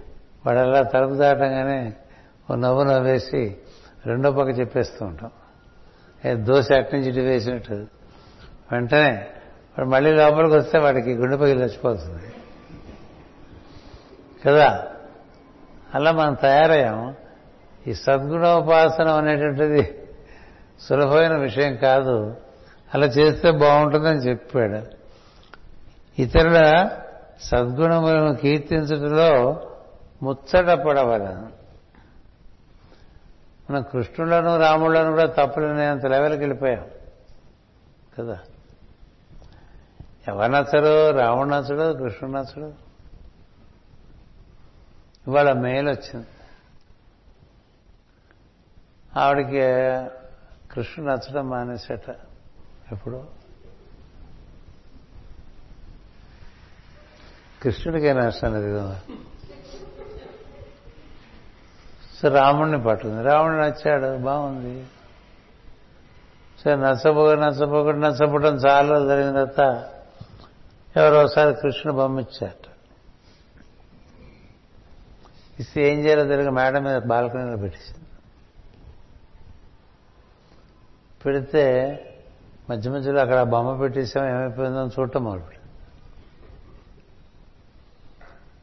వాడు అలా తలుపు దాటంగానే ఓ నవ్వు నవ్వేసి రెండో పక్క చెప్పేస్తూ ఉంటాం. దోశ అటు నుంచి ఇటు వేసినట్టు. వెంటనే వాడు మళ్ళీ లోపలికి వస్తే వాడికి గుండె పగిలి చచ్చిపోతుంది. కదా? అలా మనం తయారయ్యాం. ఈ సద్గుణోపాసనం అనేటువంటిది సులభమైన విషయం కాదు. అలా చేస్తే బాగుంటుందని చెప్పాడు. ఇతరుల సద్గుణములను కీర్తించడంలో ముచ్చట పడవలను మనం కృష్ణులను రాములను కూడా తప్పులనేంత లెవెల్కి వెళ్ళిపోయాం. కదా? ఎవరు నచ్చడు రాముడు నచ్చడు కృష్ణుడు నచ్చడు. ఇవాళ మెయిల్ వచ్చింది ఆవిడకి కృష్ణుడు నచ్చడం మానేసేట ఎప్పుడు కృష్ణుడికే నష్టం లేదు కదా సో రాముడిని పట్టుకుంది రాముడు నచ్చాడు బాగుంది సరే నచ్చపోక నచ్చపోక నచ్చపోవడం చాలా జరిగిన తర్వాత ఎవరోసారి కృష్ణుడు బొమ్మిచ్చారట ఇస్తే ఏం చేయాలో తెలియదు మేడం మీద బాల్కనీలో పెట్టేసింది పెడితే మధ్య మధ్యలో అక్కడ బొమ్మ పెట్టేసాం ఏమైపోయిందో చూడటం మొదలుపెట్టింది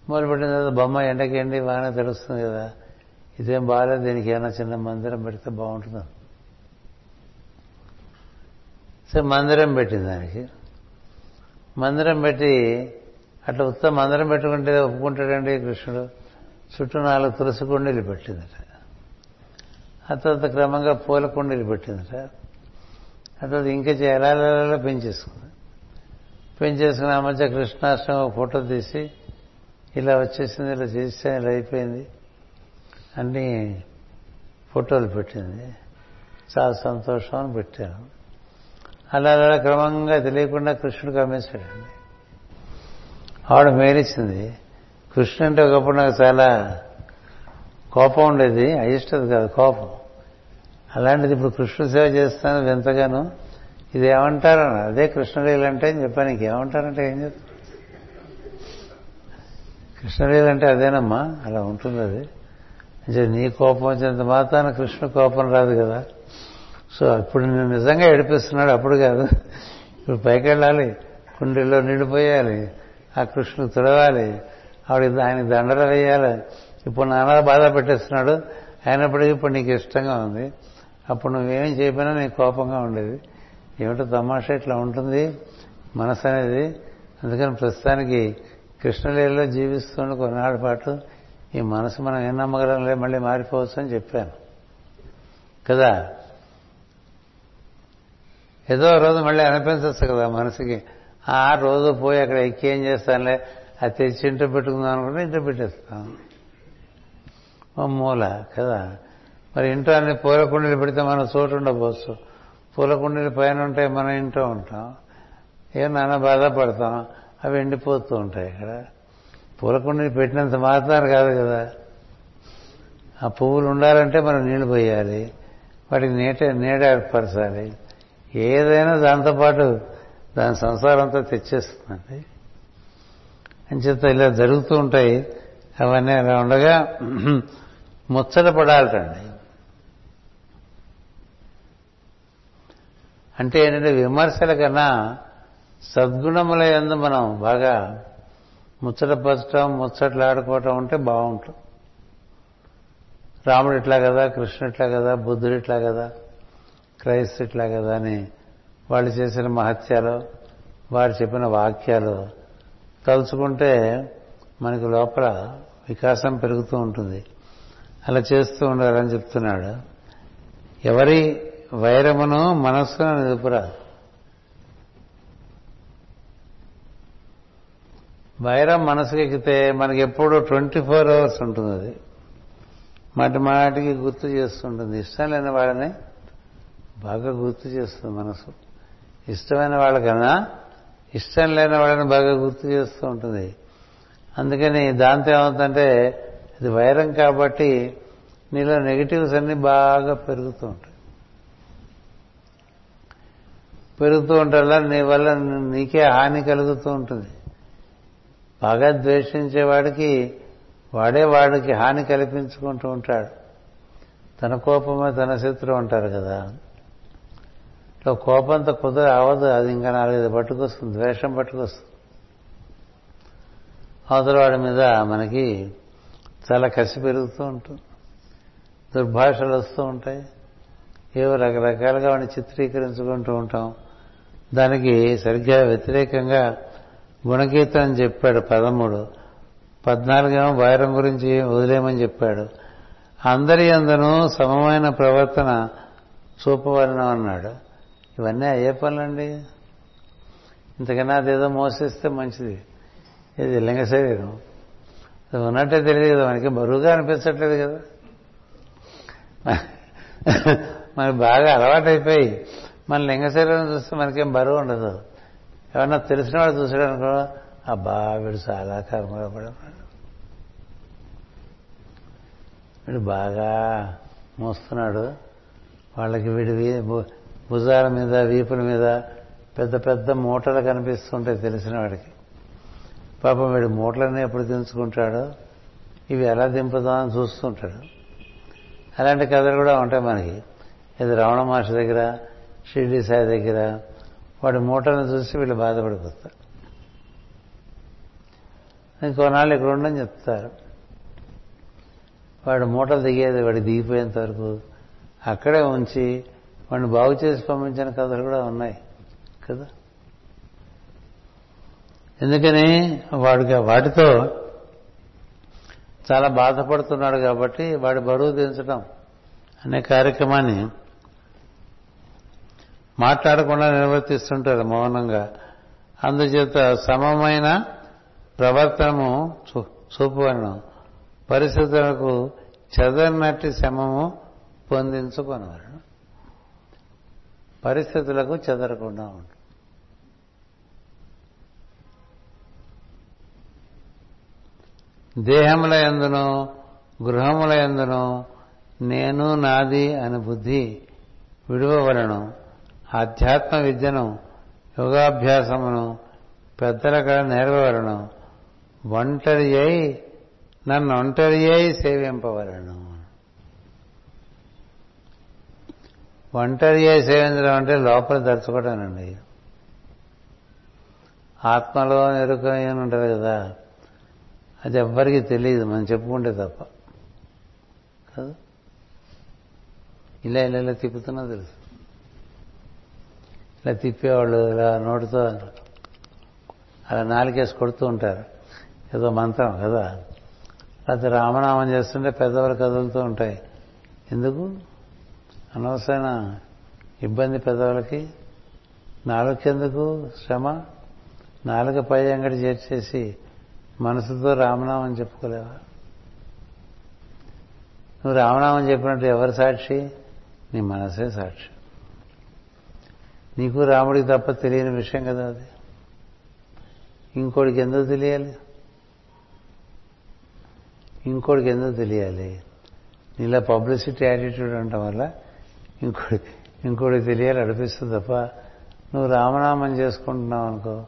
మొదలుపెట్టిన తర్వాత బొమ్మ ఎండకి ఎండి బాగానే తెలుస్తుంది కదా ఇదేం బాగాలేదు దీనికి ఏమైనా చిన్న మందిరం పెడితే బాగుంటుంది? సరే మందిరం పెట్టింది దానికి. మందిరం పెట్టి అట్లా ఉత్తమ మందిరం పెట్టుకుంటే ఒప్పుకుంటాడండి కృష్ణుడు? చుట్టూ నాలుగు తులసి కుండీలు పెట్టిందట ఆ తర్వాత క్రమంగా పూల కుండీలు పెట్టిందట ఆ తర్వాత ఇంకా ఎలా పెంచేసుకుంది పెంచేసుకుని ఆ మధ్య కృష్ణాష్టమి ఫోటో తీసి ఇలా వచ్చేసింది ఇలా చేస్తే ఇలా అయిపోయింది. అన్ని ఫోటోలు పెట్టింది. చాలా సంతోషం అని పెట్టాను. అలా అలా క్రమంగా తెలియకుండా కృష్ణుడికి అమ్మేశాడండి ఆవిడ మేలిచ్చింది. కృష్ణ అంటే ఒకప్పుడు నాకు చాలా కోపం ఉండేది అయిష్టది కాదు కోపం. అలాంటిది ఇప్పుడు కృష్ణుడు సేవ చేస్తాను వింతగాను ఇది ఏమంటారు అదే కృష్ణలీల అంటే అని చెప్పాను ఇంకేమంటారంటే ఏం చెప్తాను కృష్ణలీల అంటే అదేనమ్మా అలా ఉంటుంది అది. అంటే నీ కోపం వచ్చినంత మాత్రాన కృష్ణ కోపం రాదు కదా. సో అప్పుడు నేను నిజంగా ఏడిపిస్తున్నాడు అప్పుడు కాదు. ఇప్పుడు పైకి వెళ్ళాలి కుండీల్లో నిండిపోయాలి ఆ కృష్ణుడు తుడవాలి ఆవిడ ఆయన దండలు వేయాలి. ఇప్పుడు నానా బాధ పెట్టేస్తున్నాడు. అయినప్పటికీ ఇప్పుడు నీకు ఇష్టంగా ఉంది. అప్పుడు నువ్వేం చెప్పినా నీకు కోపంగా ఉండేది. ఏమిటో తమాషా ఇట్లా ఉంటుంది మనసు అనేది. అందుకని ప్రస్తుతానికి కృష్ణలీలలో జీవిస్తున్న కొన్నాళ్ళ పాటు ఈ మనసు మనం ఏం నమ్మగలం లే మళ్ళీ మారిపోవచ్చు అని చెప్పాను. కదా? ఏదో రోజు మళ్ళీ అనిపించచ్చు కదా మనసుకి. ఆ రోజు పోయి అక్కడ ఎక్కి ఏం చేస్తానులే? అది తెచ్చి ఇంట్లో పెట్టుకుందాం అనుకుంటే ఇంట్లో పెట్టేస్తాం. మూల కదా? మరి ఇంట్లో అన్ని పూల కుండీలు పెడితే మనం చోటు ఉండబోచ్చు పూల కుండీలు పైన ఉంటాయి మనం ఇంట్లో ఉంటాం. ఏం నాన్న బాధపడతాం అవి ఎండిపోతూ ఉంటాయి ఇక్కడ. పూల కుండీలు పెట్టినంత మాత్రం కాదు కదా? ఆ పువ్వులు ఉండాలంటే మనం నీళ్ళు పోయాలి. వాటికి నీట నీడ ఏర్పరచాలి. ఏదైనా దాంతోపాటు దాని సంసారంతో తెచ్చేస్తుందండి. అంచేత ఇలా జరుగుతూ ఉంటాయి. అవన్నీ అలా ఉండగా ముచ్చట పడాలటండి అంటే ఏంటంటే విమర్శల కన్నా సద్గుణముల ఎందు మనం బాగా ముచ్చటపరచడం ముచ్చట్లాడుకోవటం ఉంటే బాగుంటుంది. రాముడు ఇట్లా కదా కృష్ణుడు ఇట్లా కదా బుద్ధుడు ఇట్లా కదా క్రైస్తు ఇట్లా కదా అని వాళ్ళు చేసిన మహత్యాలు వారు చెప్పిన వాక్యాలు తలుచుకుంటే మనకి లోపల వికాసం పెరుగుతూ ఉంటుంది. అలా చేస్తూ ఉండాలని చెప్తున్నాడు. ఎవరి వైరమును మనస్సును నిలుపురా వైరం మనసుకి ఎక్కితే మనకి ఎప్పుడు ట్వంటీ ఫోర్ అవర్స్ ఉంటుంది అది. మాటి మాటికి గుర్తు చేస్తుంటుంది. ఇష్టం లేని వాళ్ళని బాగా గుర్తు చేస్తుంది మనసు. ఇష్టమైన వాళ్ళకన్నా ఇష్టం లేని వాళ్ళని బాగా గుర్తు చేస్తూ ఉంటుంది. అందుకని దాంతో ఏమవుతుందంటే ఇది వైరం కాబట్టి నీలో నెగిటివ్స్ అన్నీ బాగా పెరుగుతూ ఉంటాయి. పెరుగుతూ ఉంటల్లా నీ వల్ల నీకే హాని కలుగుతూ ఉంటుంది. బాగా ద్వేషించేవాడికి వాడే వాడికి హాని కల్పించుకుంటూ ఉంటాడు. తన కోపమే తన శత్రువు అంటారు కదా. కోపంతో కుదర అవదు. అది ఇంకా నాలుగైదు పట్టుకొస్తుంది ద్వేషం పట్టుకొస్తుంది. అవతల వాడి మీద మనకి చాలా కసి పెరుగుతూ ఉంటుంది. దుర్భాషలు వస్తూ ఉంటాయి. ఏవో రకరకాలుగా వాడిని చిత్రీకరించుకుంటూ ఉంటాం. దానికి సరిగ్గా వ్యతిరేకంగా గుణకీర్తనం అని చెప్పాడు పదమూడు. పద్నాలుగేమో వైరం గురించి వదిలేమని చెప్పాడు. అందరి అందనూ సమమైన ప్రవర్తన చూపవలన అన్నాడు. ఇవన్నీ అయ్యే పనులండి. ఇంతకన్నా అదేదో మోసిస్తే మంచిది. ఇది లింగ శరీరం. అది ఉన్నట్టే తెలియదు కదా మనకి బరువుగా అనిపించట్లేదు కదా. మనకి బాగా అలవాటైపోయి మన లింగ శరీరం చూస్తే మనకేం బరువు ఉండదు. ఎవరన్నా తెలిసిన వాడు చూసాడు అనుకో అబ్బా వీడు చాలా కర్మగా పడతాడు వీడు బాగా మోస్తున్నాడు. వాళ్ళకి వీడి భుజాల మీద వీపుల మీద పెద్ద పెద్ద మూటలు కనిపిస్తుంటాయి తెలిసిన వాడికి. పాపం వీడు మూటలన్నీ ఎప్పుడు దించుకుంటాడో ఇవి ఎలా దింపుదామని చూస్తుంటాడు. అలాంటి కథలు కూడా ఉంటాయి మనకి. ఇది రావణ మహర్షి దగ్గర షిర్డీ సాయి దగ్గర వాడి మూటలను చూసి వీళ్ళు బాధపడిపోతారు. ఇంకోనాళ్ళు ఇక్కడ ఉండని చెప్తారు. వాడు మూటలు దిగేది వాడి దిగిపోయేంత వరకు అక్కడే ఉంచి వాడిని బాగు చేసి పంపించిన కథలు కూడా ఉన్నాయి కదా? ఎందుకని? వాడికి వాటితో చాలా బాధపడుతున్నాడు కాబట్టి వాడి బరువు దించడం అనే కార్యక్రమాన్ని మాట్లాడకుండా నిర్వర్తిస్తుంటారు మౌనంగా. అందుచేత సమమైన ప్రవర్తనము చూపువలను పరిస్థితులకు చెదరినట్టి శమము పొందించుకొనవలను. పరిస్థితులకు చెదరకుండా ఉంటుంది. దేహముల ఎందును గృహముల ఎందును నేను నాది అని బుద్ధి విడువవలను. ఆధ్యాత్మ విద్యను యోగాభ్యాసమును పెద్దల కళ నేర్వవలను ఒంటరి అయి నన్ను ఒంటరి అయి సేవింపవలను. ఒంటరి సేవించడం అంటే లోపల దర్చుకోవడానండి ఆత్మలో ఎరుకని ఉంటుంది కదా అది ఎవ్వరికీ తెలియదు మనం చెప్పుకుంటే తప్ప. కదా? ఇలా ఇలా ఇలా తిప్పుతున్నా తెలుసు. ఇలా తిప్పేవాళ్ళు ఇలా నోటితో అలా నాలుకేసి కొడుతూ ఉంటారు. ఏదో మంత్రం కదా. లేకపోతే రామనామం చేస్తుంటే పెద్దవారు కదులుతూ ఉంటాయి. ఎందుకు? అనవసరమైన ఇబ్బంది పెదవులకి నాలుగెందుకు శ్రమ? నాలుగు పై అంగడి చేర్చేసి మనసుతో రామనామం చెప్పుకోలేవా? నువ్వు రామనామం చెప్పినట్టు ఎవరు సాక్షి? నీ మనసే సాక్షి. నీకు రాముడికి తప్ప తెలియని విషయం కదా అది. ఇంకోడికి ఎందుకు తెలియాలి? ఇంకోడికి ఎందుకు తెలియాలి? నీలా పబ్లిసిటీ యాటిట్యూడ్ ఉండటం వల్ల ఇంకోటి ఇంకోటి తెలియాలి అనిపిస్తుంది తప్ప. నువ్వు రామనామం చేసుకుంటున్నావు అనుకో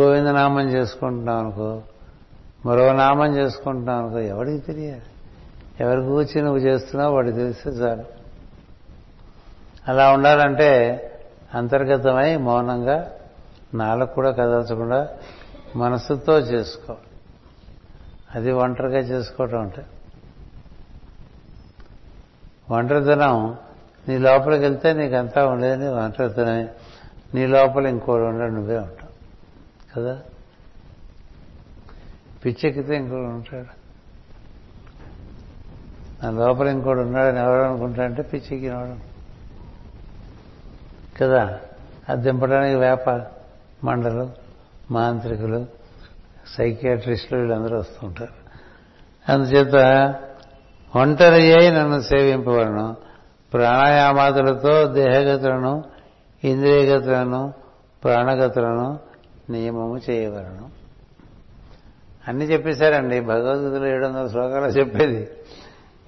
గోవిందనామం చేసుకుంటున్నావు అనుకో మరో నామం చేసుకుంటున్నావు అనుకో ఎవరికి తెలియాలి? ఎవరి గురించి నువ్వు చేస్తున్నావు వాడికి తెలిస్తే చాలు. అలా ఉండాలంటే అంతర్గతమై మౌనంగా నాలకు కూడా కదల్చకుండా మనసుతో చేసుకో. అది ఒంటరిగా చేసుకోవటం అంటే. ఒంటరితనం నీ లోపలికి వెళ్తే నీకంతా ఉండేది ఒంటరితనమే నీ లోపల ఇంకోటి ఉండడు నువ్వే ఉంటావు. కదా? పిచ్చెక్కితే ఇంకోటి ఉంటాడు. నా లోపల ఇంకోటి ఉన్నాడని ఎవరు అనుకుంటా అంటే పిచ్చెక్కినవాడు కదా? అది దింపడానికి వేప మండలు మాంత్రికులు సైకియాట్రిస్టులు వీళ్ళందరూ వస్తుంటారు. అందుచేత ఒంటరి అయి నన్ను సేవింపవలను. ప్రాణాయామాదులతో దేహగతులను ఇంద్రియగతులను ప్రాణగతులను నియమము చేయవలను. అన్ని చెప్పేశారండి. భగవద్గీతలో ఏడు వందల శ్లోకాలు చెప్పేది.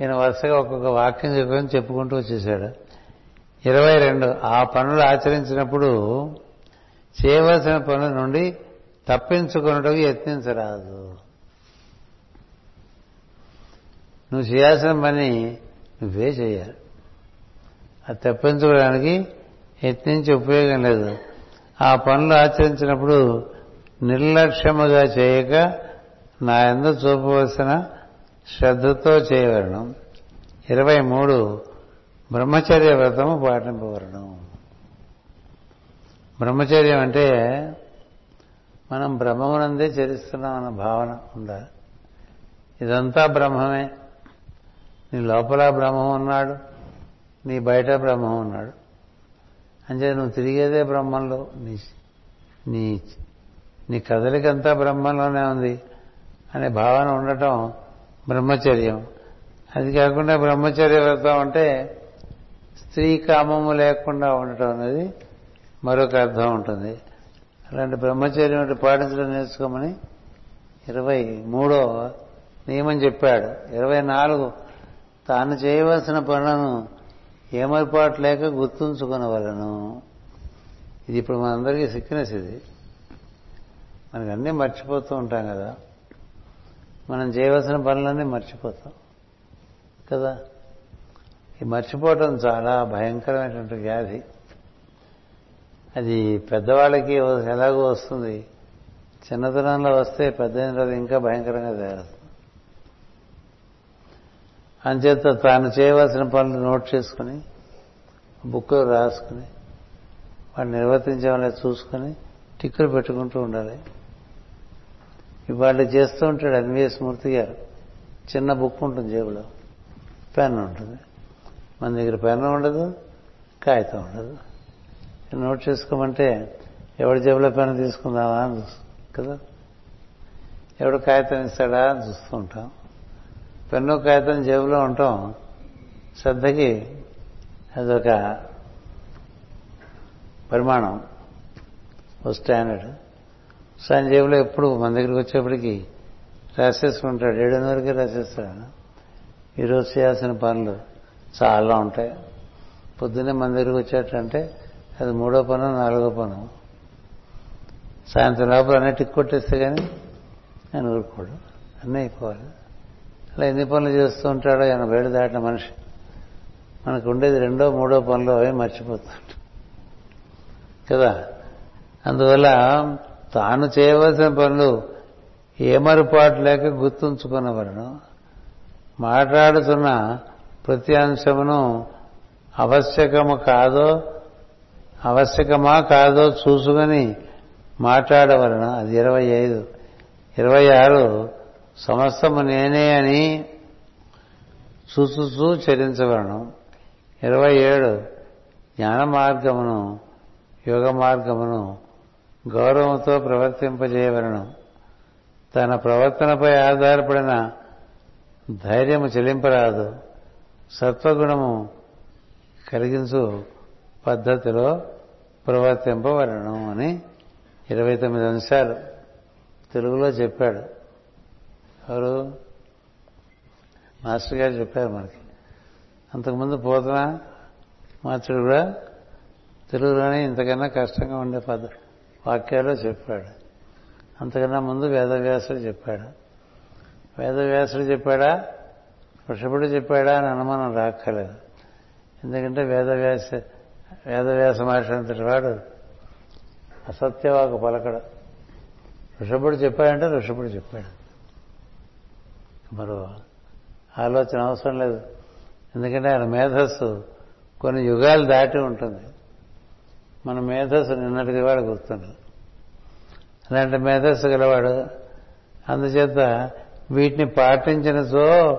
ఈయన వరుసగా ఒక్కొక్క వాక్యం చెప్పని చెప్పుకుంటూ వచ్చేసాడు ఇరవై రెండు ఆ పనులు ఆచరించినప్పుడు చేయవలసిన పనుల నుండి తప్పించుకున్నట్టుకు యత్నించరాదు. నువ్వు చేయాల్సిన పని నువ్వే చేయాలి. అది తప్పించుకోవడానికి యత్నించి ఉపయోగం లేదు. ఆ పనులు ఆచరించినప్పుడు నిర్లక్ష్యముగా చేయక నా ఎందు చూపవలసిన శ్రద్ధతో చేయవలను. ఇరవై మూడు. బ్రహ్మచర్య వ్రతము పాటింపవలను బ్రహ్మచర్యం అంటే మనం బ్రహ్మమునందే చరిస్తున్నాం అన్న భావన ఉండాలి ఇదంతా బ్రహ్మమే. నీ లోపల బ్రహ్మం ఉన్నాడు. నీ బయట బ్రహ్మం ఉన్నాడు. అంటే నువ్వు తిరిగేదే బ్రహ్మంలో. నీ నీ నీ కదలికంతా బ్రహ్మంలోనే ఉంది అనే భావన ఉండటం బ్రహ్మచర్యం. అది కాకుండా బ్రహ్మచర్య వ్రతం అంటే స్త్రీ కామము లేకుండా ఉండటం అనేది మరొక అర్థం ఉంటుంది. అలాంటి బ్రహ్మచర్యం ఒకటి పాటించడం నేర్చుకోమని ఇరవై మూడో నియమం చెప్పాడు. ఇరవై నాలుగు తాను చేయవలసిన పనులను ఏమర్పాటు లేక గుర్తుంచుకునవలను ఇది ఇప్పుడు మనందరికీ సిక్నెస్ ఇది. మనకి అన్నీ మర్చిపోతూ ఉంటాం కదా. మనం చేయవలసిన పనులన్నీ మర్చిపోతాం. కదా? ఈ మర్చిపోవటం చాలా భయంకరమైనటువంటి వ్యాధి. అది పెద్దవాళ్ళకి ఎలాగో వస్తుంది. చిన్నతనంలో వస్తే పెద్ద ఇంకా భయంకరంగా తయారు అంచేత తాను చేయవలసిన పనులు నోట్ చేసుకుని బుక్లో రాసుకుని వాడు నిర్వర్తించే చూసుకొని చూసుకుని టిక్కులు పెట్టుకుంటూ ఉండాలి. ఇవాళ్ళు చేస్తూ ఉంటాడు ఎన్విఎస్ మూర్తి గారు. చిన్న బుక్ ఉంటుంది జేబులో. పెన్ ఉంటుంది. మన దగ్గర పెన్ ఉండదు కాగితం ఉండదు. నోట్ చేసుకోమంటే ఎవడి జేబులో పెన్ తీసుకుందామా అని కదా? ఎవడు కాగితం ఇస్తాడా అని చూస్తూ ఉంటాం. పెన్ను కాగితం జేబులో ఉంటాం. శ్రద్ధకి అదొక పరిమాణం. ఓ స్టాండర్డ్. సో ఆయన జేబులో ఎప్పుడు మన దగ్గరికి వచ్చేప్పటికి రాసేసుకుంటాడు. ఏడున్న వరకే రాసేస్తాడు. ఈరోజు చేయాల్సిన పనులు చాలా ఉంటాయి. పొద్దున్నే మన దగ్గరికి వచ్చేటంటే అది మూడో పను నాలుగో పను. సాయంత్రం లోపల అన్నీ టిక్ కొట్టేస్తే కానీ ఆయన ఊరుకోడు. అన్నీ అయిపోవాలి. అలా ఎన్ని పనులు చేస్తూ ఉంటాడో ఎనభై ఏళ్ళు దాటిన మనిషి. మనకు ఉండేది రెండో మూడో పనులు అవి మర్చిపోతుంటాడు. కదా? అందువల్ల తాను చేయవలసిన పనులు ఏమరుపాటు లేక గుర్తుంచుకున్నవరను మాట్లాడుతున్న ప్రతి అంశమును ఆవశ్యకము కాదో ఆవశ్యకమా కాదో చూసుకొని మాట్లాడవలన. అది ఇరవై ఐదు. ఇరవై ఆరు సమస్తము నేనే అని చూచుచూ చరించవలను ఇరవై ఏడు జ్ఞాన మార్గమును యోగ మార్గమును గౌరవంతో ప్రవర్తింపజేయవలను. తన ప్రవర్తనపై ఆధారపడిన ధైర్యము చెల్లింపరాదు. సత్వగుణము కలిగించు పద్ధతిలో ప్రవర్తింపవలను అని ఇరవై తొమ్మిది అంశాలు తెలుగులో చెప్పాడు. ఎవరు? మాస్టర్ గారు చెప్పారు మనకి. అంతకుముందు పోతన? మాస్టర్ కూడా తెలుగులోనే ఇంతకన్నా కష్టంగా ఉండే పద వాక్యాల్లో చెప్పాడు. అంతకన్నా ముందు వేదవ్యాసుడు చెప్పాడు. వేదవ్యాసుడు చెప్పాడా? వృషభుడు చెప్పాడా అని అనుమానం రాక్కలేదు ఎందుకంటే వేదవ్యాస వేదవ్యాస మహర్షి అంతటి వాడు అసత్యవాకు పలకడు. ఋషభుడు చెప్పాడంటే ఋషభుడు చెప్పాడు. మరో ఆలోచన అవసరం లేదు. ఎందుకంటే ఆయన మేధస్సు కొన్ని యుగాలు దాటి ఉంటుంది. మన మేధస్సు నిన్నటిది వాడు గుర్తుండదు అలాంటి మేధస్సు గలవాడు అందుచేత వీటిని పాటించినచో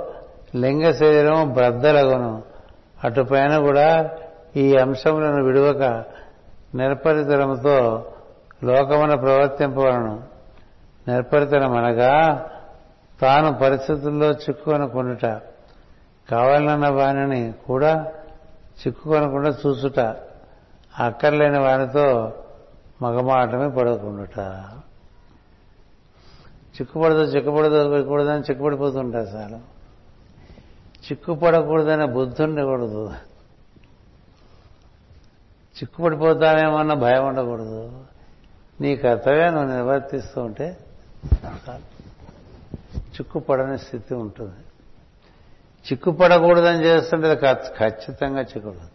లింగ శరీరం బ్రద్దలగును. అటుపైన కూడా ఈ అంశములను విడువక నిర్పరితరముతో లోకమున ప్రవర్తింపవలను. నిర్పరితనం అనగా తాను పరిస్థితుల్లో చిక్కుకొనకుండుట. కావాలన్న వాణిని కూడా చిక్కుకొనకుండా చూసుట. అక్కర్లేని వానితో మగమాటమే పడకుండుట. చిక్కుపడదు చిక్కుపడదు కూడదని చిక్కుపడిపోతుంటారు చాలు చిక్కుపడకూడదనే బుద్ధి ఉండకూడదు చిక్కుపడిపోతానేమన్న భయం ఉండకూడదు. నీ కర్తవ్యం నువ్వు నిర్వర్తిస్తూ ఉంటే చాలు. చిక్కుపడని స్థితి ఉంటుంది. చిక్కుపడకూడదని చేస్తుంటే అది ఖచ్చితంగా చిక్కుపడదు.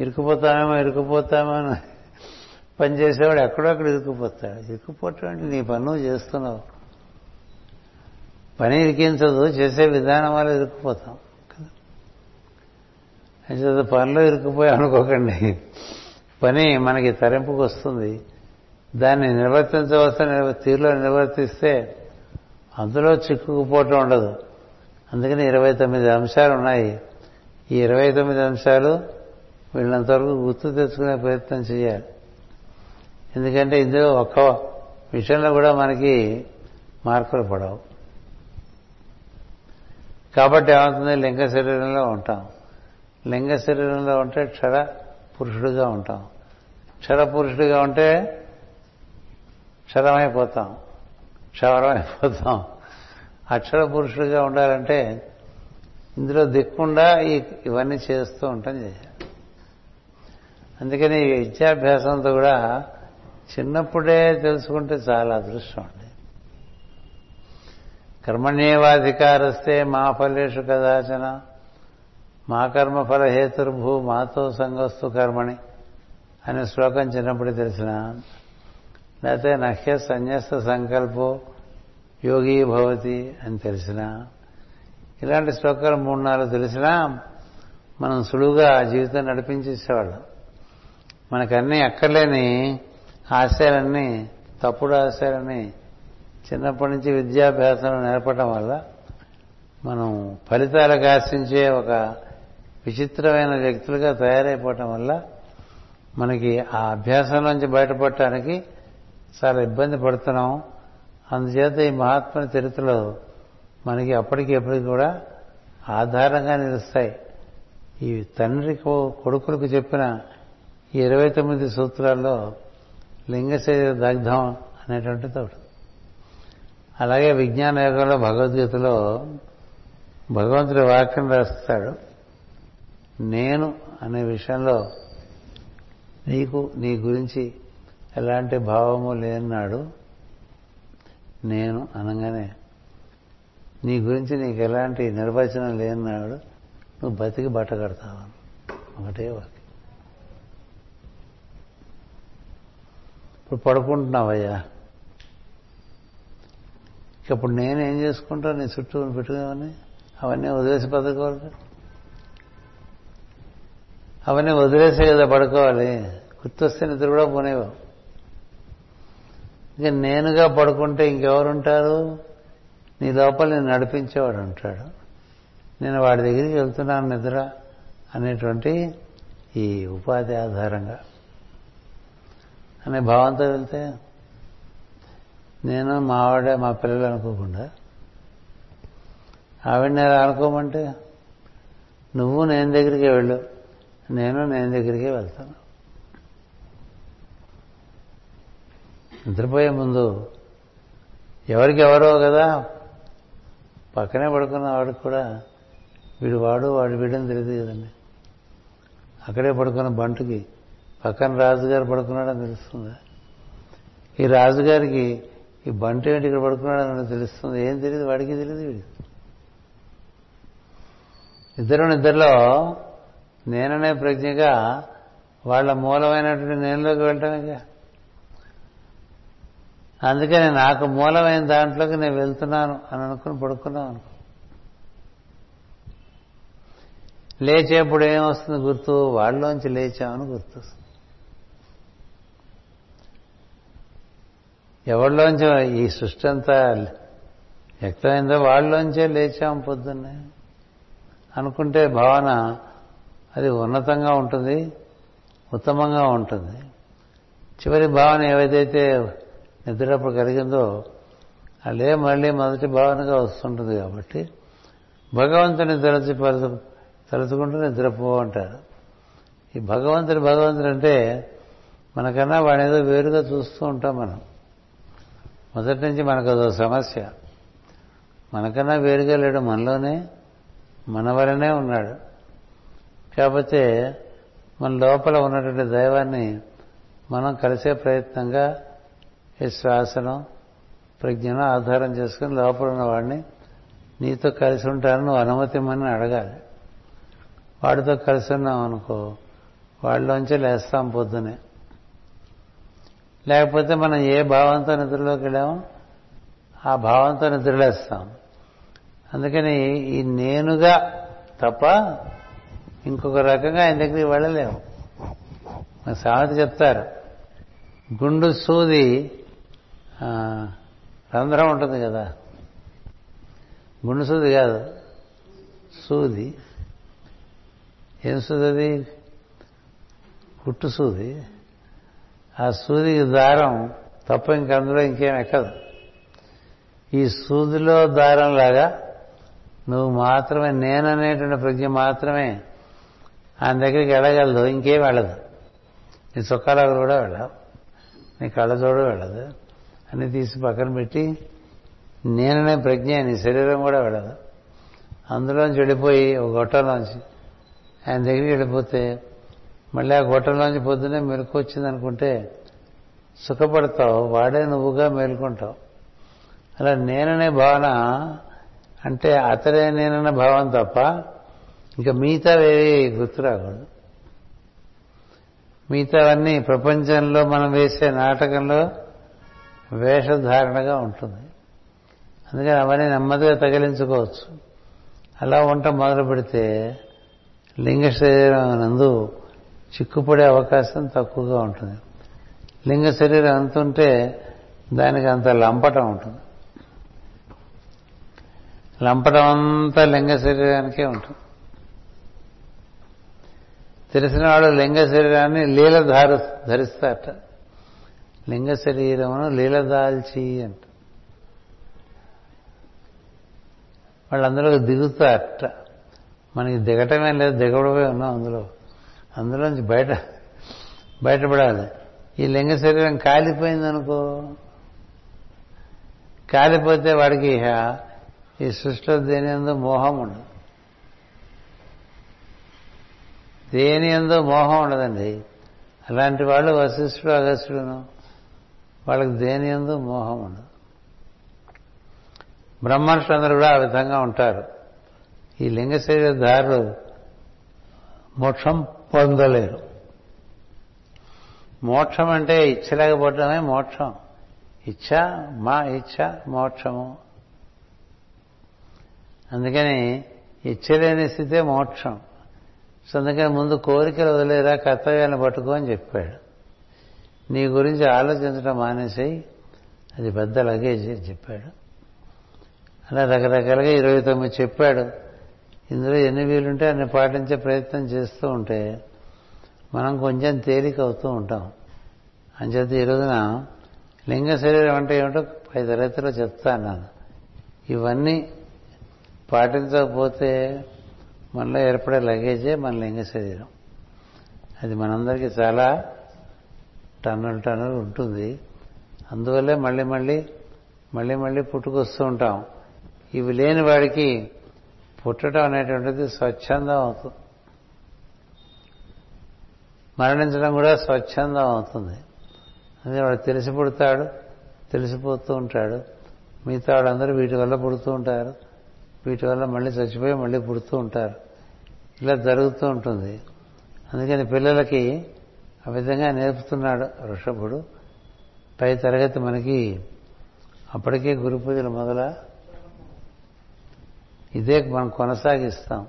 ఇరుకుపోతామేమో ఇరుకుపోతామో అని పని చేసేవాడు ఎక్కడో అక్కడ ఇరుక్కుపోతాడు. ఇరుక్కుపోవటం అంటే నీ పని నువ్వు చేస్తున్నావు. పని ఇరికించదు చేసే విధానం వల్ల ఇరుక్కుపోతాం. అయితే పనిలో ఇరుక్కుపోయి అనుకోకండి. పని మనకి తరింపుకు వస్తుంది దాన్ని నిర్వర్తించవలసిన తీరులో నిర్వర్తిస్తే అందులో చిక్కుకుపోవటం ఉండదు. అందుకని ఇరవై తొమ్మిది అంశాలు ఉన్నాయి. ఈ ఇరవై తొమ్మిది అంశాలు వీళ్ళంతవరకు గుర్తు తెచ్చుకునే ప్రయత్నం చేయాలి. ఎందుకంటే ఇందులో ఒక్క విషయంలో కూడా మనకి మార్కులు పడవు. కాబట్టి ఏమవుతుంది? లింగ శరీరంలో ఉంటాం. లింగ శరీరంలో ఉంటే క్షర పురుషుడిగా ఉంటాం. క్షర పురుషుడిగా ఉంటే క్షరమైపోతాం. క్షవరమైపోతాం అక్షర పురుషుడిగా ఉండాలంటే ఇందులో దిక్కుండా ఈ ఇవన్నీ చేస్తూ ఉంటాం చేయాలి. అందుకని విద్యాభ్యాసంతో కూడా చిన్నప్పుడే తెలుసుకుంటే చాలా అదృష్టం అండి. కర్మణ్యేవాధికారస్తే మా ఫలేషు కదాచన మా కర్మ ఫలహేతుర్భూ మాతో సంగస్తు కర్మణి అనే శ్లోకం చిన్నప్పుడు తెలిసిన లేకపోతే నహ్య సన్యాస సంకల్పో యోగి భవతి అని తెలిసిన. ఇలాంటి శ్లోకాలు మూడు నాలుగు తెలిసినా మనం సులువుగా జీవితం నడిపించేసేవాళ్ళం. మనకన్నీ అక్కర్లేని ఆశయాలన్నీ తప్పుడు ఆశయాలని చిన్నప్పటి నుంచి విద్యాభ్యాసం నేర్పడం వల్ల మనం ఫలితాలకు ఆశించే ఒక విచిత్రమైన వ్యక్తులుగా తయారైపోవటం వల్ల మనకి ఆ అభ్యాసం నుంచి బయటపడటానికి చాలా ఇబ్బంది పడుతున్నాం. అందుచేత ఈ మహాత్ముని చరిత్రలో మనకి అప్పటికి ఎప్పటికి కూడా ఆధారంగా నిలుస్తాయి. ఈ తండ్రి కొడుకులకు చెప్పిన ఈ ఇరవై తొమ్మిది సూత్రాల్లో లింగ శరీర దగ్ధం అనేటువంటిది ఒకటి అలాగే విజ్ఞాన యోగంలో భగవద్గీతలో భగవంతుడి వాక్యం రాస్తాడు. నేను అనే విషయంలో నీకు నీ గురించి ఎలాంటి భావము లేనాడు నేను అనగానే నీ గురించి నీకు ఎలాంటి నిర్వచనం లేనాడు నువ్వు బతికి బట్ట కడతావు? ఒకటే వాక్యం. ఇప్పుడు పడుకుంటున్నావయ్యా. ఇప్పుడు నేనేం చేసుకుంటా? నీ చుట్టూ పెట్టుకోవని అవన్నీ వదిలేసి బతకవాలి. అవన్నీ వదిలేసే కదా పడుకోవాలి. గుర్తొస్తే నిద్ర కూడా పోనేవా ఇంకా నేనుగా పడుకుంటే ఇంకెవరుంటారు? నీ లోపల నేను నడిపించేవాడు ఉంటాడు. నేను వాడి దగ్గరికి వెళ్తున్నాను నిద్ర అనేటువంటి ఈ ఉపాధి ఆధారంగా. అనే భావంతో వెళ్తే నేను మా ఆవిడ మా పిల్లలు అనుకోకుండా ఆవిడ నేను అనుకోమంటే నువ్వు నేను దగ్గరికే వెళ్ళు. నేను నేను దగ్గరికే వెళ్తాను. నిద్రపోయే ముందు ఎవరికెవరో కదా పక్కనే పడుకున్న వాడికి కూడా వీడు వాడు వాడు వీడని తెలియదు కదండి. అక్కడే పడుకున్న బంటుకి పక్కన రాజుగారు పడుకున్నాడని తెలుస్తుంది? ఈ రాజుగారికి ఈ బంటు ఏంటి ఇక్కడ పడుకున్నాడని తెలుస్తుంది? ఏం తెలియదు వాడికి తెలియదు వీడికి. ఇద్దరు నిద్రలో నేననే ప్రజ్ఞగా వాళ్ళ మూలమైనటువంటి నేనులోకి వెళ్ళటమేగా? అందుకని నాకు మూలమైన దాంట్లోకి నేను వెళ్తున్నాను అని అనుకుని పడుకున్నాం అనుకో. లేచేప్పుడు ఏమొస్తుంది గుర్తు? వాళ్ళలోంచి లేచామని గుర్తు ఎవరిలోంచి ఈ సృష్టి అంతా వ్యక్తమైందో? వాళ్ళలోంచే లేచాం పొద్దున్నే. అనుకుంటే భావన అది ఉన్నతంగా ఉంటుంది ఉత్తమంగా ఉంటుంది. చివరి భావన ఏవైతే నిద్రప్పుడు కలిగిందో అదే మళ్ళీ మొదటి భావనగా వస్తుంటుంది కాబట్టి భగవంతుని తలచి పరచ తలుచుకుంటూ నిద్రపో అంటారు. ఈ భగవంతుడు భగవంతుడు అంటే మనకన్నా వాడు ఏదో వేరుగా చూస్తూ ఉంటాం మనం. మొదటి నుంచి మనకు అదో సమస్య. మనకన్నా వేరుగా లేడు మనలోనే మన వలనే ఉన్నాడు. కాకపోతే మన లోపల ఉన్నటువంటి దైవాన్ని మనం కలిసే ప్రయత్నంగా ఈ శ్వాసను ప్రజ్ఞను ఆధారం చేసుకుని లోపల ఉన్న వాడిని నీతో కలిసి ఉంటాను నువ్వు అనుమతిమని అడగాలి. వాడితో కలిసి ఉన్నాం అనుకో వాళ్ళలోంచి లేస్తాం పొద్దునే. లేకపోతే మనం ఏ భావంతో నిద్రలోకి వెళ్ళామో ఆ భావంతో నిద్రలేస్తాం. అందుకని ఈ నేనుగా తప్ప ఇంకొక రకంగా ఆయన దగ్గరికి వెళ్ళలేము. సామెత చెప్తారు గుండు సూది రంధ్రం ఉంటుంది కదా. గుండుసూది కాదు. సూది. ఏం సూది అది? కుట్టు సూది. ఆ సూదికి దారం తప్ప ఇంకందులో ఇంకేం ఎక్కదు. ఈ సూదిలో దారంలాగా నువ్వు మాత్రమే నేననేటువంటి ప్రజ్ఞ మాత్రమే ఆయన దగ్గరికి వెళ్ళగలదు. ఇంకేం వెళ్ళదు. నీ చొక్కాలకు కూడా వెళ్ళవు. నీ కళ్ళజోడు వెళ్ళదు. అన్ని తీసి పక్కన పెట్టి నేననే ప్రజ్ఞ నీ శరీరం కూడా వెళ్ళదు. అందులోంచి వెళ్ళిపోయి ఒక గొట్టంలోంచి ఆయన దగ్గరికి వెళ్ళిపోతే మళ్ళీ ఆ గొట్టంలోంచి పొద్దునే మెలకు వచ్చింది అనుకుంటే సుఖపడతావు వాడే నువ్వుగా మేలుకుంటావు. అలా నేననే భావన అంటే అతడే నేనన్న భావం తప్ప ఇంకా మిగతావేవి గుర్తు రాకూడదు మిగతావన్నీ ప్రపంచంలో మనం వేసే నాటకంలో వేషధారణగా ఉంటుంది. అందుకని అవన్నీ నెమ్మదిగా తగిలించుకోవచ్చు. అలా వంట మొదలు పెడితే లింగ శరీరం నందు చిక్కుపడే అవకాశం తక్కువగా ఉంటుంది. లింగ శరీరం ఎంత ఉంటే దానికి అంత లంపటం ఉంటుంది. లంపటం అంతా లింగ శరీరానికే ఉంటుంది. తెలిసిన వాడు లింగ శరీరాన్ని లీల ధారు ధరిస్తారట. లింగ శరీరమును అంట. వాళ్ళు అంట వాళ్ళందరూ దిగుతారట. మనకి దిగటమే లేదు దిగడమే ఉన్నాం అందులో. అందులోంచి బయట బయటపడాలి. ఈ లింగ శరీరం కాలిపోయిందనుకో. కాలిపోతే వాడికి ఈ సృష్టిలో దేని ఎందో మోహం ఉండదు. దేని ఎందో మోహం ఉండదండి. అలాంటి వాళ్ళు వశిష్ఠుడు అగస్టుడును వాళ్ళకి దేని ఎందు మోహం ఉండదు. బ్రహ్మర్షులందరూ కూడా ఆ విధంగా ఉంటారు. ఈ లింగ శరీరధారులు మోక్షం పొందలేరు. మోక్షం అంటే ఇచ్చలేకపోవటమే మోక్షం. ఇచ్చ మా ఇచ్చ మోక్షము. అందుకని ఇచ్చలేని స్థితే మోక్షం. సో అందుకని ముందు కోరికలు వదిలేరా కర్తవ్యాన్ని పట్టుకో అని చెప్పాడు. నీ గురించి ఆలోచించడం మానేసేయి. అది పెద్ద లగేజ్ అని చెప్పాడు. అలా రకరకాలుగా ఇరవై తొమ్మిది చెప్పాడు. ఇందులో ఎన్ని వీలుంటే అన్ని పాటించే ప్రయత్నం చేస్తూ ఉంటే మనం కొంచెం తేలిక అవుతూ ఉంటాం. అంచేత ఈ రోజున లింగ శరీరం అంటే ఏమిటో పై తరగతిలో చెప్తాను ఇవన్నీ పాటించకపోతే మనలో ఏర్పడే లగేజే మన లింగ శరీరం. అది మనందరికీ చాలా టన్నులు టన్నులు ఉంటుంది. అందువల్లే మళ్ళీ మళ్ళీ మళ్ళీ మళ్ళీ పుట్టుకొస్తూ ఉంటాం. ఇవి లేని వాడికి పుట్టడం అనేటువంటిది స్వచ్ఛందం అవుతుంది మరణించడం కూడా స్వచ్ఛందం అవుతుంది. అందుకే వాడు తెలిసి పుడతాడు తెలిసిపోతూ ఉంటాడు. మిగతా వాళ్ళందరూ వీటి వల్ల పుడుతూ ఉంటారు. వీటి వల్ల మళ్ళీ చచ్చిపోయి మళ్ళీ పుడుతూ ఉంటారు. ఇలా జరుగుతూ ఉంటుంది. అందుకని పిల్లలకి ఆ విధంగా నేర్పుతున్నాడు ఋషభుడు. పై తరగతి మనకి అప్పటికే గురు పూజలు మొదల ఇదే మనం కొనసాగిస్తాం.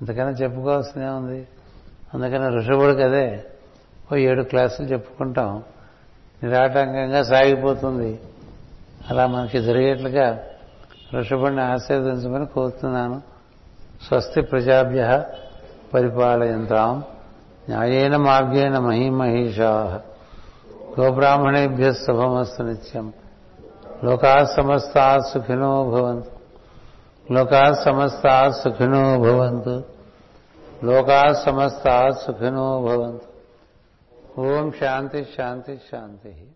ఇంతకన్నా చెప్పుకోవాల్సిందే ఉంది. అందుకని ఋషభుడికి అదే ఓ ఏడు క్లాసులు చెప్పుకుంటాం. నిరాటంకంగా సాగిపోతుంది. అలా మనకి జరిగేట్లుగా ఋషభుడిని ఆశీర్వదించమని కోరుతున్నాను. స్వస్తి ప్రజాభ్య పరిపాలయంతాం. న్యాయేన మార్గేణ మహిమహీషా. గోబ్రాహ్మణేభ్య శుభమస్తు నిత్యం. లోకా సమస్తా సుఖినో భవంతు. లోకా సమస్తా సుఖినో భవంతు. లోకా సమస్తా సుఖినో భవంతు. ఓం శాంతి శాంతి శాంతి.